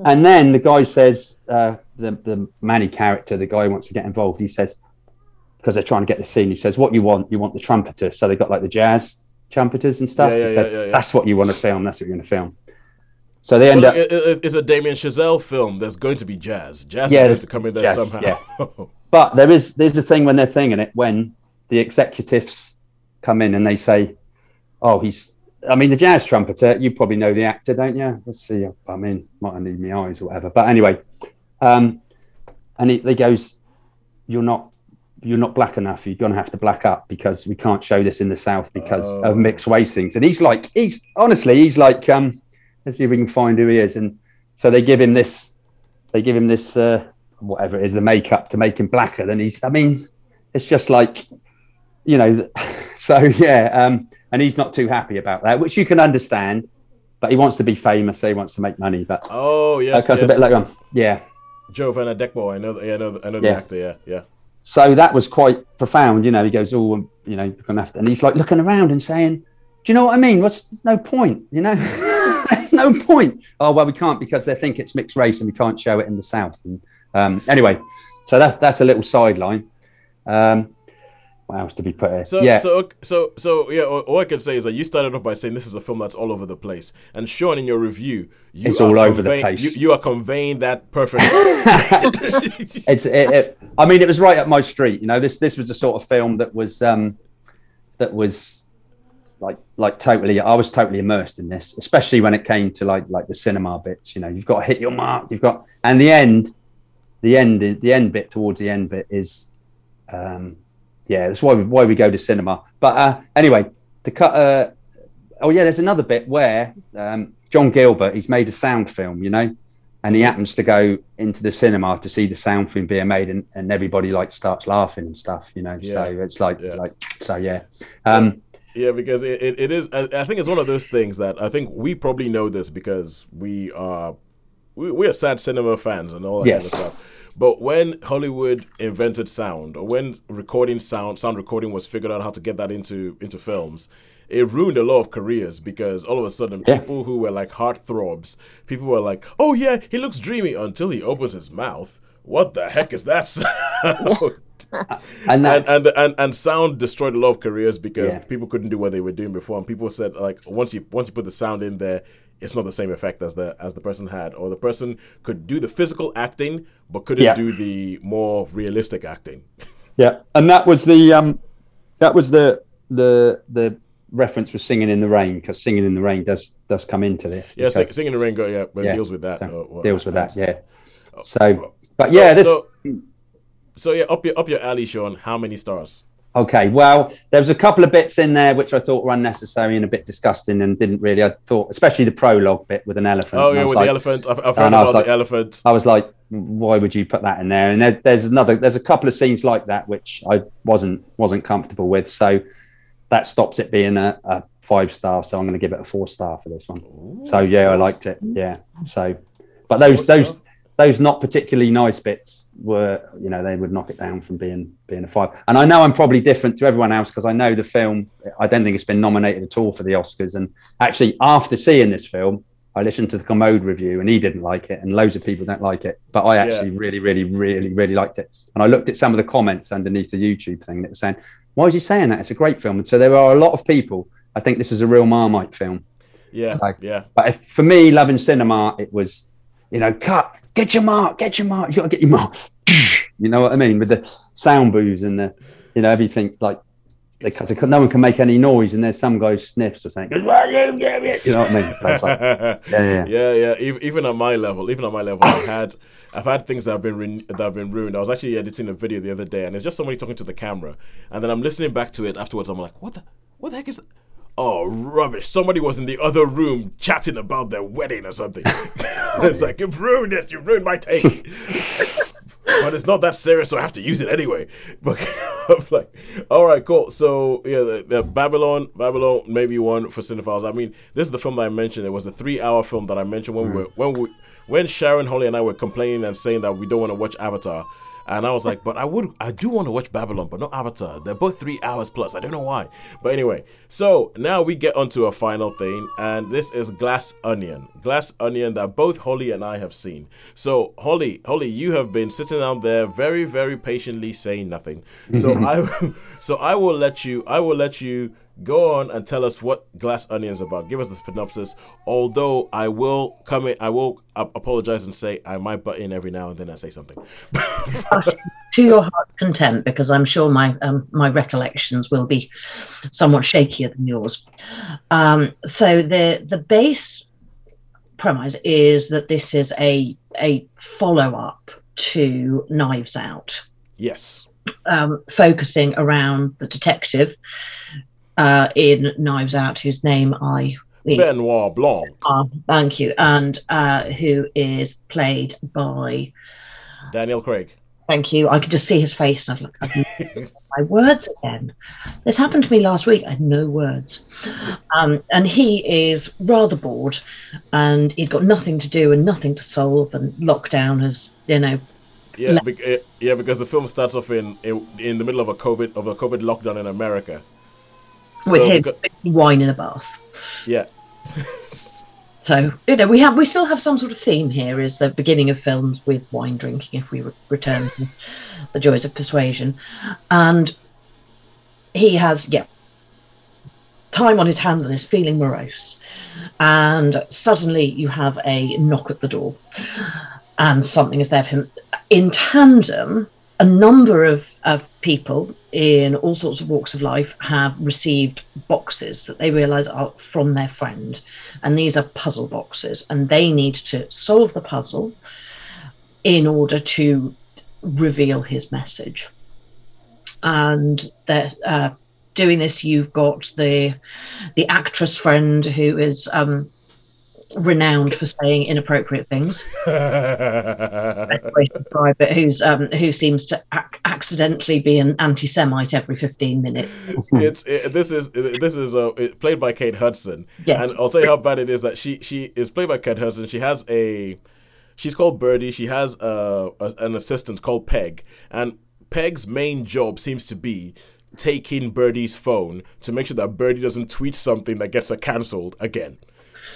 And then the guy says, uh, the the Manny character, the guy who wants to get involved, he says, because they're trying to get the scene, he says, "What you want? You want the trumpeter?" So they got like the jazz trumpeters and stuff. Yeah, yeah, He said, yeah, yeah, yeah. That's what you want to film. That's what you're going to film. So they end Well, up. it- it- it's a Damien Chazelle film. There's going to be jazz. Jazz Yeah, is going to come in there jazz, somehow. But there is there's a thing when they're thinking it when the executives come in and they say, "Oh, he's." I mean, the jazz trumpeter. You probably know the actor, don't you? Let's see. I mean, might need my eyes or whatever. But anyway, um, and he, he goes, "You're not." You're not black enough. You're gonna have to black up because we can't show this in the south because Oh. of mixed race things. And he's like, he's honestly, he's like, um, let's see if we can find who he is. And so they give him this, they give him this, uh, whatever it is, the makeup to make him blacker than he's. I mean, it's just like, you know. So yeah, um, and he's not too happy about that, which you can understand. But he wants to be famous, so he wants to make money. But oh, yes. that's yes. a bit like, um, yeah. Jovan Adepo. I know, the- yeah, I know, the- I know Yeah. actor, yeah, yeah. so that was quite profound. You know, he goes, "Oh, you know, you're gonna have to," and he's like looking around and saying, "Do you know what I mean? What's no point? You know, no point. Oh well, we can't because they think it's mixed race and we can't show it in the south." And um, anyway, so that that's a little sideline. Um, what else to be put here? So, yeah, so, so, so, yeah. All I can say is that you started off by saying this is a film that's all over the place, and Sean, in your review, you It's are all over the place. You, you are conveying that perfectly. it's it, it, I mean, it was right up my street. You know, this this was the sort of film that was um, that was like like totally. I was totally immersed in this, especially when it came to like like the cinema bits. You know, you've got to hit your mark. You've got and the end, the end, the end bit towards the end bit is, um, yeah, that's why we, why we go to cinema. But uh, anyway, to cut. Uh, oh yeah, there's another bit where um, John Gilbert he's made a sound film. You know and he happens to go into the cinema to see the sound film being made and, and everybody like starts laughing and stuff you know Yeah. so it's like it's like so yeah um Yeah, because it, it, it is. I, I think it's one of those things that I think we probably know this because we are we, we are sad cinema fans and all that Yes. kind of stuff. But when Hollywood invented sound, or when recording sound, sound recording was figured out how to get that into into films, it ruined a lot of careers because all of a sudden Yeah. people who were like heartthrobs, people were like, "Oh yeah, he looks dreamy," until he opens his mouth. What the heck is that sound? and and, and and and sound destroyed a lot of careers because Yeah. people couldn't do what they were doing before, and people said like once you once you put the sound in there, it's not the same effect as the as the person had, or the person could do the physical acting but couldn't Yeah. do the more realistic acting. yeah and that was the um that was the the the reference with singing in the rain because singing in the rain does does come into this Yeah, because- singing in the rain go yeah, but Yeah, deals with that. so uh, deals with that uh, yeah so but so- yeah this so- So yeah, up your up your alley, Sean. How many stars? Okay, well, there was a couple of bits in there which I thought were unnecessary and a bit disgusting, and didn't really. I thought, especially the prologue bit with an elephant. Oh yeah, with like- the elephant. I've, I've heard And I was about like- the elephant. I was like, why would you put that in there? And there, there's another, there's a couple of scenes like that which I wasn't wasn't comfortable with. So that stops it being a, a five star. So I'm going to give it a four star for this one. so yeah, I liked it. Yeah. So, but those those star? Those not particularly nice bits were, you know, they would knock it down from being being a five. And I know I'm probably different to everyone else because I know the film. I don't think it's been nominated at all for the Oscars. And actually, after seeing this film, I listened to the Kermode review, and he didn't like it, and loads of people don't like it. But I actually really, really, really, really liked it. And I looked at some of the comments underneath the YouTube thing that was saying, "Why is he saying that? It's a great film." And so there are a lot of people. I think this is a real Marmite film. Yeah, So- yeah. But if, for me, loving cinema, it was, you know, cut, get your mark, get your mark, you got to get your mark. You know what I mean? With the sound booths and the, you know, everything like, because no one can make any noise, and there's some guy who sniffs or something. "Well, you get it," You know what I mean? So like, yeah, yeah. yeah, yeah. Even, even at my level, even at my level, I've had I've had things that have been re- that have been ruined. I was actually editing a video the other day, and it's just somebody talking to the camera, and then I'm listening back to it afterwards. I'm like, what the what the heck is that? Oh, rubbish! Somebody was in the other room chatting about their wedding or something. it's like you've ruined it. You've ruined my take. but it's not that serious, so I have to use it anyway. But I'm like, all right, cool. So yeah, the, the Babylon, Babylon, maybe one for cinephiles. I mean, this is the film that I mentioned. It was a three-hour film that I mentioned when we mm. were when we when Sharon Holly and I were complaining and saying that we don't want to watch Avatar. And I was like, but I would, I do want to watch Babylon, but not Avatar. They're both three hours plus. I don't know why. But anyway, so now we get onto a final thing, and this is Glass Onion. Glass Onion that both Holly and I have seen. So Holly, Holly, you have been sitting down there very, very patiently saying nothing. So I, so I will let you, I will let you go on and tell us what Glass Onion is about. Give us the synopsis. Although I will come in, I will apologize and say I might butt in every now and then I say something. to your heart's content, because I'm sure my um, my recollections will be somewhat shakier than yours. Um, so the the base premise is that this is a a follow up to Knives Out, yes. um, focusing around the detective uh, in Knives Out, whose name I Benoit Blanc, Ah, thank you, and uh, who is played by Daniel Craig. Thank you. I could just see his face, and like, I've my words again. This happened to me last week. I had no words, um, and he is rather bored, and he's got nothing to do and nothing to solve, and lockdown has, you know, Yeah, yeah, because the film starts off in, in in the middle of a COVID of a COVID lockdown in America. With So him drinking wine in a bath. yeah, So you know, we have we still have some sort of theme here. Is the beginning of films with wine drinking? If we re- return to the joys of persuasion, and he has yeah time on his hands and is feeling morose, and suddenly you have a knock at the door, and something is there for him. In tandem, a number of, of people in all sorts of walks of life have received boxes that they realize are from their friend. And these are puzzle boxes, and they need to solve the puzzle in order to reveal his message. And they're uh, doing this. You've got the the actress friend who is um, renowned for saying inappropriate things way to describe it, who's um, who seems to ac- accidentally be an anti-Semite every fifteen minutes. it's it, this is this is uh, it, played by Kate Hudson. Yes. and I'll tell you how bad it is that she she is played by Kate Hudson. She has a she's called Birdie. She has uh, a, an assistant called Peg, and Peg's main job seems to be taking Birdie's phone to make sure that Birdie doesn't tweet something that gets her cancelled again.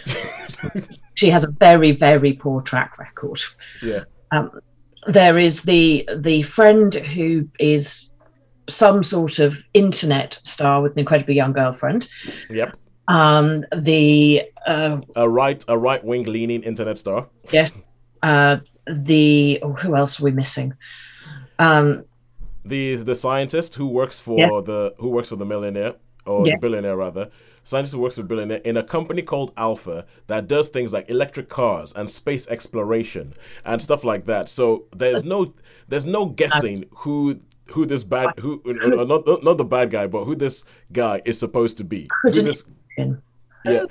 She has a very very poor track record. Yeah. Um, there is the the friend who is some sort of internet star with an incredibly young girlfriend. Yep. Um, the uh, A right a right wing leaning internet star. yes, uh, the oh, who else are we missing? Um, the the scientist who works for Yeah. the who works for the millionaire or Yeah. the billionaire rather. Scientist who works with billionaire in a company called alpha that does things like electric cars and space exploration and stuff like that. So there's no there's no guessing who who this bad who not, not not the bad guy but who this guy is supposed to be. Who this yeah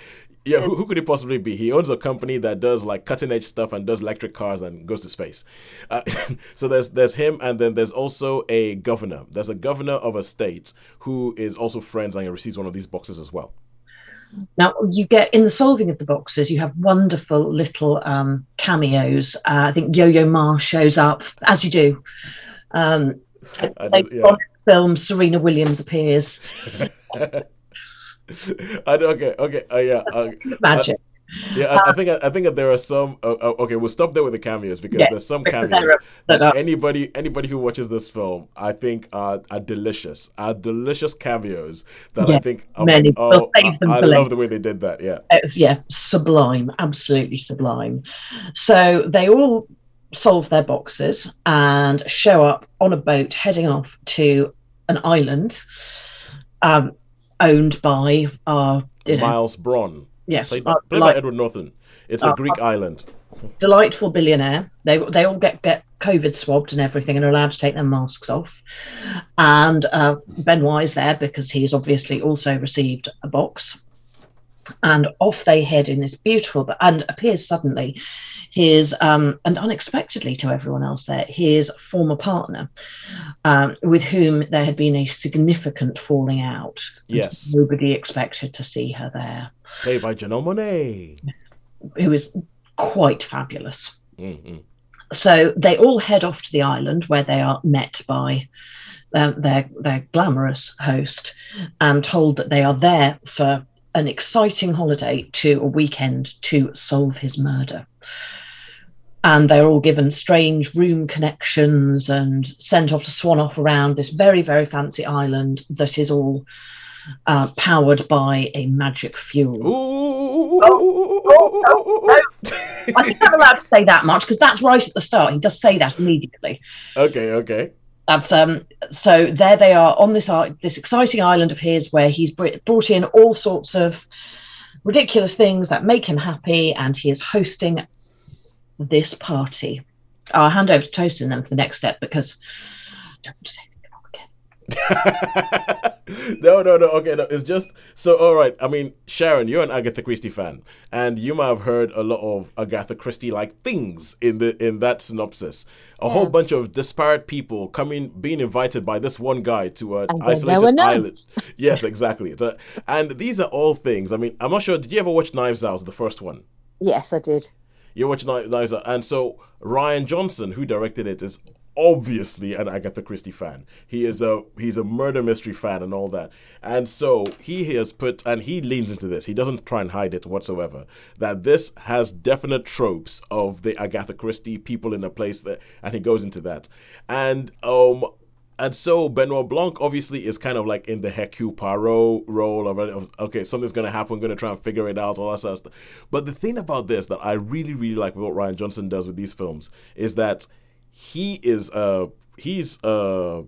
yeah who, who could it possibly be he owns a company that does like cutting edge stuff and does electric cars and goes to space uh, so there's there's him and then there's also a governor there's a governor of a state who is also friends and receives one of these boxes as well Now, you get in the solving of the boxes, you have wonderful little um, cameos. Uh, I think Yo Yo Ma shows up, as you do. Um, I like yeah. film, Serena Williams appears. I don't, okay okay uh, yeah uh, Magic. yeah I, I think I, think that there are some uh, uh, okay we'll stop there with the cameos because Yeah, there's some cameos that anybody anybody who watches this film I think are, are delicious are delicious cameos that I think I'm many. like, We'll oh I, I love the way they did that yeah It's, yeah, sublime, absolutely sublime. So they all solve their boxes and show up on a boat heading off to an island um, owned by our, you know, Miles Bron yes, played by, played by Edward Norton it's a Greek island delightful billionaire. They they all get get COVID swabbed and everything, and are allowed to take their masks off. And uh, Benoit is there because he's obviously also received a box. And off they head in this beautiful, but and appears suddenly his um, and unexpectedly to everyone else there, his former partner, um, with whom there had been a significant falling out. yes Nobody expected to see her there, played by Janelle Monáe who is quite fabulous. mm so they all head off to the island where they are met by um, their their glamorous host and told that they are there for an exciting holiday to a weekend to solve his murder. And they're all given strange room connections and sent off to swan off around this very, very fancy island that is all uh, powered by a magic fuel. Ooh, I think I'm allowed to say that much because that's right at the start. He does say that immediately. okay okay That's um. So there they are on this i- this exciting island of his, where he's br- brought in all sorts of ridiculous things that make him happy, and he is hosting this party. I'll hand over to Toastin then for the next step because don't say anything wrong again. no, no, no. Okay, no. It's just so. All right. I mean, Sharon, you're an Agatha Christie fan, and you might have heard a lot of Agatha Christie-like things in the in that synopsis. A whole bunch of disparate people coming, being invited by this one guy to an And then there isolated island. Yes, exactly. So- and these are all things. I mean, I'm not sure. Did you ever watch Knives Out, the first one? Yes, I did. You watch Kni- Knives and so Rian Johnson, who directed it, is obviously an Agatha Christie fan. He is a he's a murder mystery fan and all that. And so he has put and he leans into this. He doesn't try and hide it whatsoever. That this has definite tropes of the Agatha Christie people in a place that and he goes into that. And um and so Benoit Blanc obviously is kind of like in the Hercule Poirot role of, of okay, something's gonna happen, gonna try and figure it out, all that sort of stuff. But the thing about this that I really, really like what Rian Johnson does with these films is that he is he's uh,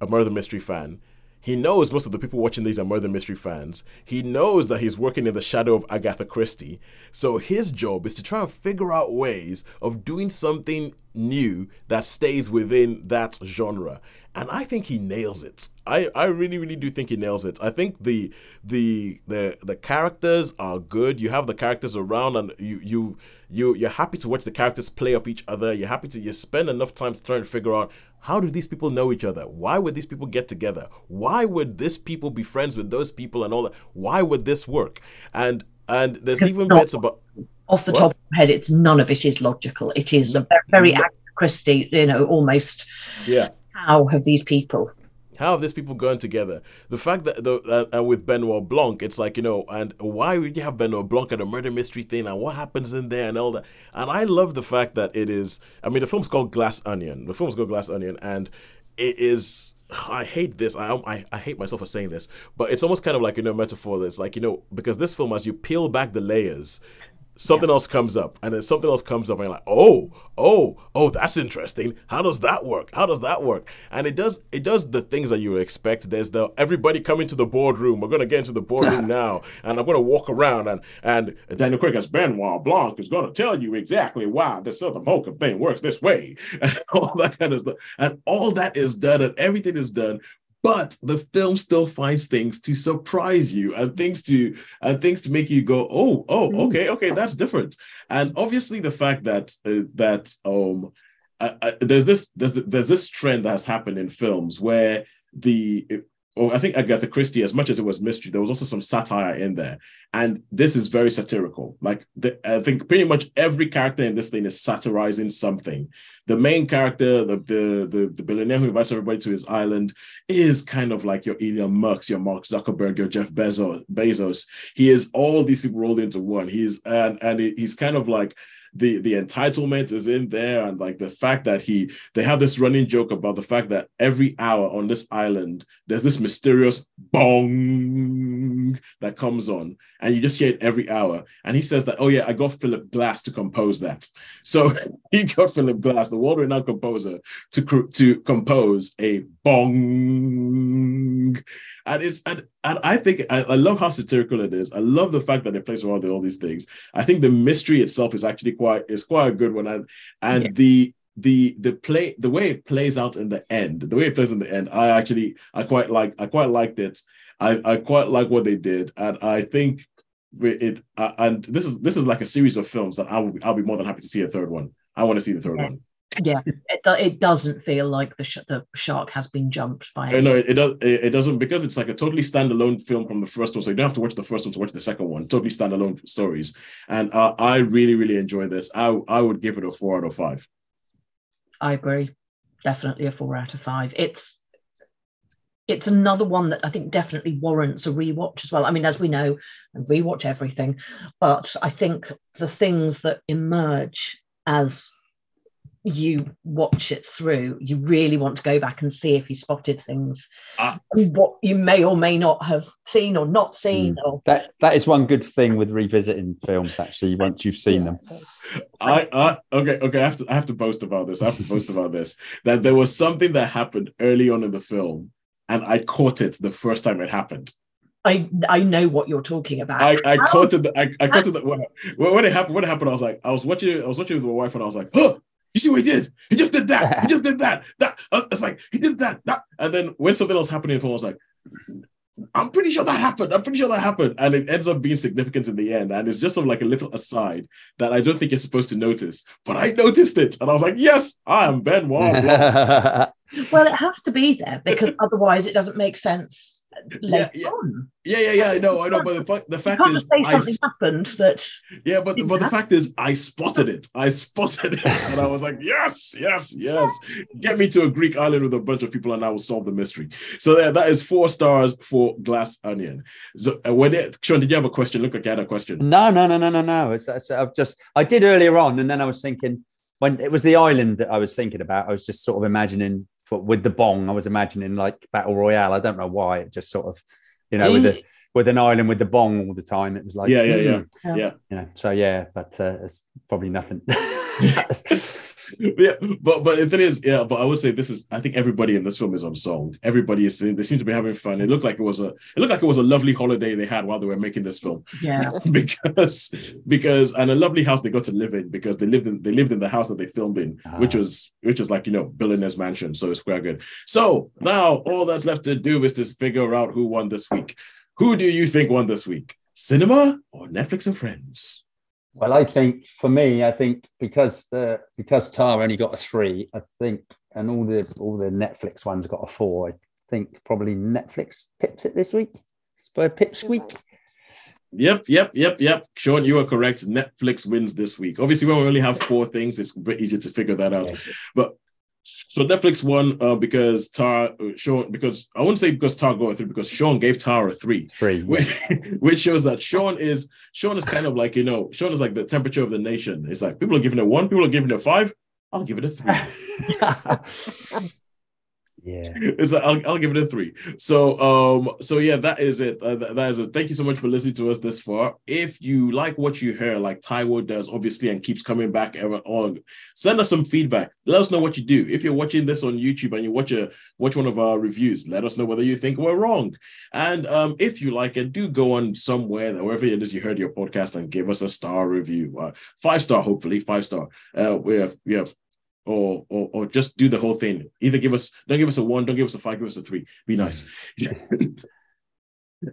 a murder mystery fan. He knows most of the people watching these are murder mystery fans. He knows that he's working in the shadow of Agatha Christie. So his job is to try and figure out ways of doing something new that stays within that genre. And I think he nails it. I, I really, really do think he nails it. I think the the the the characters are good. You have the characters around and you you you you're happy to watch the characters play off each other. You're happy to you spend enough time trying to figure out how do these people know each other? Why would these people get together? Why would this people be friends with those people and all that? Why would this work? And and there's even not, bits about off the what? top of my head, it's none of it is logical. It is a very, very yeah. Christie, you know, almost. Yeah. How have these people how have these people gone together? The fact that the, uh, and with Benoit Blanc, it's like you know, and why would you have Benoit Blanc at a murder mystery thing, and what happens in there, and all that. And I love the fact that it is. I mean, the film's called Glass Onion. The film's called Glass Onion, and it is. I hate this. I, I I hate myself for saying this, but it's almost kind of like you know metaphor. That's like you know because this film, as you peel back the layers, something yeah. else comes up and then something else comes up and you're like oh oh oh that's interesting. How does that work? How does that work? And it does it does the things that you expect. There's the everybody coming to the boardroom. We're going to get into the boardroom now and i'm going to walk around and and daniel craig as benoit blanc is going to tell you exactly why this other mocha thing works this way and all that kind of stuff. And all that is done and everything is done but the film still finds things to surprise you and things to and things to make you go oh oh mm. okay okay that's different and obviously the fact that uh, that um I, I, there's this there's there's this trend that has happened in films where the or I think Agatha Christie, as much as it was mystery, there was also some satire in there. And this is very satirical. Like the, I think pretty much every character in this thing is satirizing something. The main character, the the the, the billionaire who invites everybody to his island, is kind of like your Elon Musk, your Mark Zuckerberg, your Jeff Bezos. Bezos. He is all these people rolled into one. He's and and he's kind of like the the entitlement is in there and like the fact that he they have this running joke about the fact that every hour on this island there's this mysterious bong that comes on and you just hear it every hour. And he says that oh yeah i got philip glass to compose that. So he got philip glass the world-renowned composer to to compose a bong and it's and, and i think I, I love how satirical it is. I love the fact that it plays around with all these things. I think the mystery itself is actually quite is quite a good one. And and yeah. the the the play the way it plays out in the end the way it plays in the end i actually i quite like i quite liked it. I i quite like what they did. And i think it uh, and this is this is like a series of films that i will i'll be more than happy to see a third one. I want to see the third yeah. one yeah it, it doesn't feel like the, sh- the shark has been jumped by no it, it does it, it, doesn't because it's like a totally standalone film from the first one so you don't have to watch the first one to watch the second one totally standalone stories. And uh, i really really enjoy this. I i would give it a four out of five. I agree. Definitely a four out of five. It's it's another one that I think definitely warrants a rewatch as well. I mean, as we know, and rewatch everything, but I think the things that emerge as you watch it through, you really want to go back and see if you spotted things uh, what you may or may not have seen or not seen. Mm. Or that that is one good thing with revisiting films. Actually, once you've seen yeah, them, I, I okay okay. I have to I have to boast about this. I have to boast about this. That there was something that happened early on in the film, and I caught it the first time it happened. I I know what you're talking about. I, I caught it. I, I caught it. When, when it happened, when it happened, I was like, I was watching. I was watching with my wife, and I was like, oh, you see what he did? He just did that. He just did that. That uh, it's like he did that. That and then when something else happened, I was like, I'm pretty sure that happened. I'm pretty sure that happened, and it ends up being significant in the end. And it's just sort of like a little aside that I don't think you're supposed to notice, but I noticed it, and I was like, yes, I am Benoit. well, it has to be there because otherwise it doesn't make sense later yeah. on. Yeah, yeah, yeah. I know, I know. But the, fa- the You fact can't is, say I, something happened that yeah, but but the fact is, I spotted it. I spotted it, and I was like, yes, yes, yes. Get me to a Greek island with a bunch of people, and I will solve the mystery. So yeah, that is four stars for Glass Onion. So uh, when it, Sean, did you have a question? Look like you had a question. No, no, no, no, no, no. It's, it's, I've just I did earlier on, and then I was thinking when it was the island that I was thinking about. I was just sort of imagining for, with the bong. I was imagining like battle royale. I don't know why. It just sort of, you know, with the with an island with the bong all the time. It was like Yeah, yeah, yeah, hmm, Yeah. yeah. You know, so yeah, but uh, it's probably nothing. yeah, but but the thing is, yeah, but I would say this is. I think everybody in this film is on song. Everybody is. They seem to be having fun. It looked like it was a. It looked like it was a lovely holiday they had while they were making this film. yeah. because because and a lovely house they got to live in because they lived in they lived in the house that they filmed in, which Ah. was which was like you know billionaire's mansion. So it's quite good. So now all that's left to do is to figure out who won this week. Who do you think won this week? Cinema or Netflix and Friends? Well, I think for me, I think because the because Tar only got a three, I think, and all the all the Netflix ones got a four. I think probably Netflix pips it this week. Spur pipsqueak. Yep, yep, yep, yep. Sean, you are correct. Netflix wins this week. Obviously, when we only have four things, it's a bit easier to figure that out. But so Netflix won uh, because Tar uh, Sean because I wouldn't say because Tar got a three because Sean gave Tar a three, Three. which, which shows that Sean is Sean is kind of like you know Sean is like the temperature of the nation. It's like people are giving it one, people are giving it five. I'll give it a three. yeah. It's like I'll, I'll give it a three. So um so yeah, that is it. Uh, that, that is it. Thank you so much for listening to us this far. If you like what you hear, like Taiwo does, obviously, and keeps coming back ever on, send us some feedback. Let us know what you do. If you're watching this on YouTube and you watch a watch one of our reviews, let us know whether you think we're wrong. And um, if you like it, do go on somewhere, wherever it is you heard your podcast, and give us a star review, uh, five star, hopefully five star. Uh, we're yeah or, or or just do the whole thing. Either give us, don't give us a one, don't give us a five, give us a three. Be nice.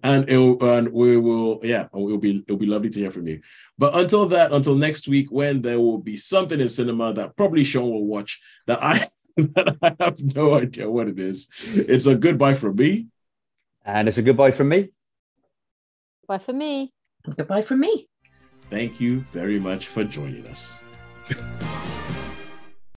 and it'll and we will, yeah, it'll be it'll be lovely to hear from you. But until that, until next week, when there will be something in cinema that probably Sean will watch that I that I have no idea what it is. It's a goodbye from me. And it's a goodbye from me. Bye for me. Goodbye from me. Thank you very much for joining us.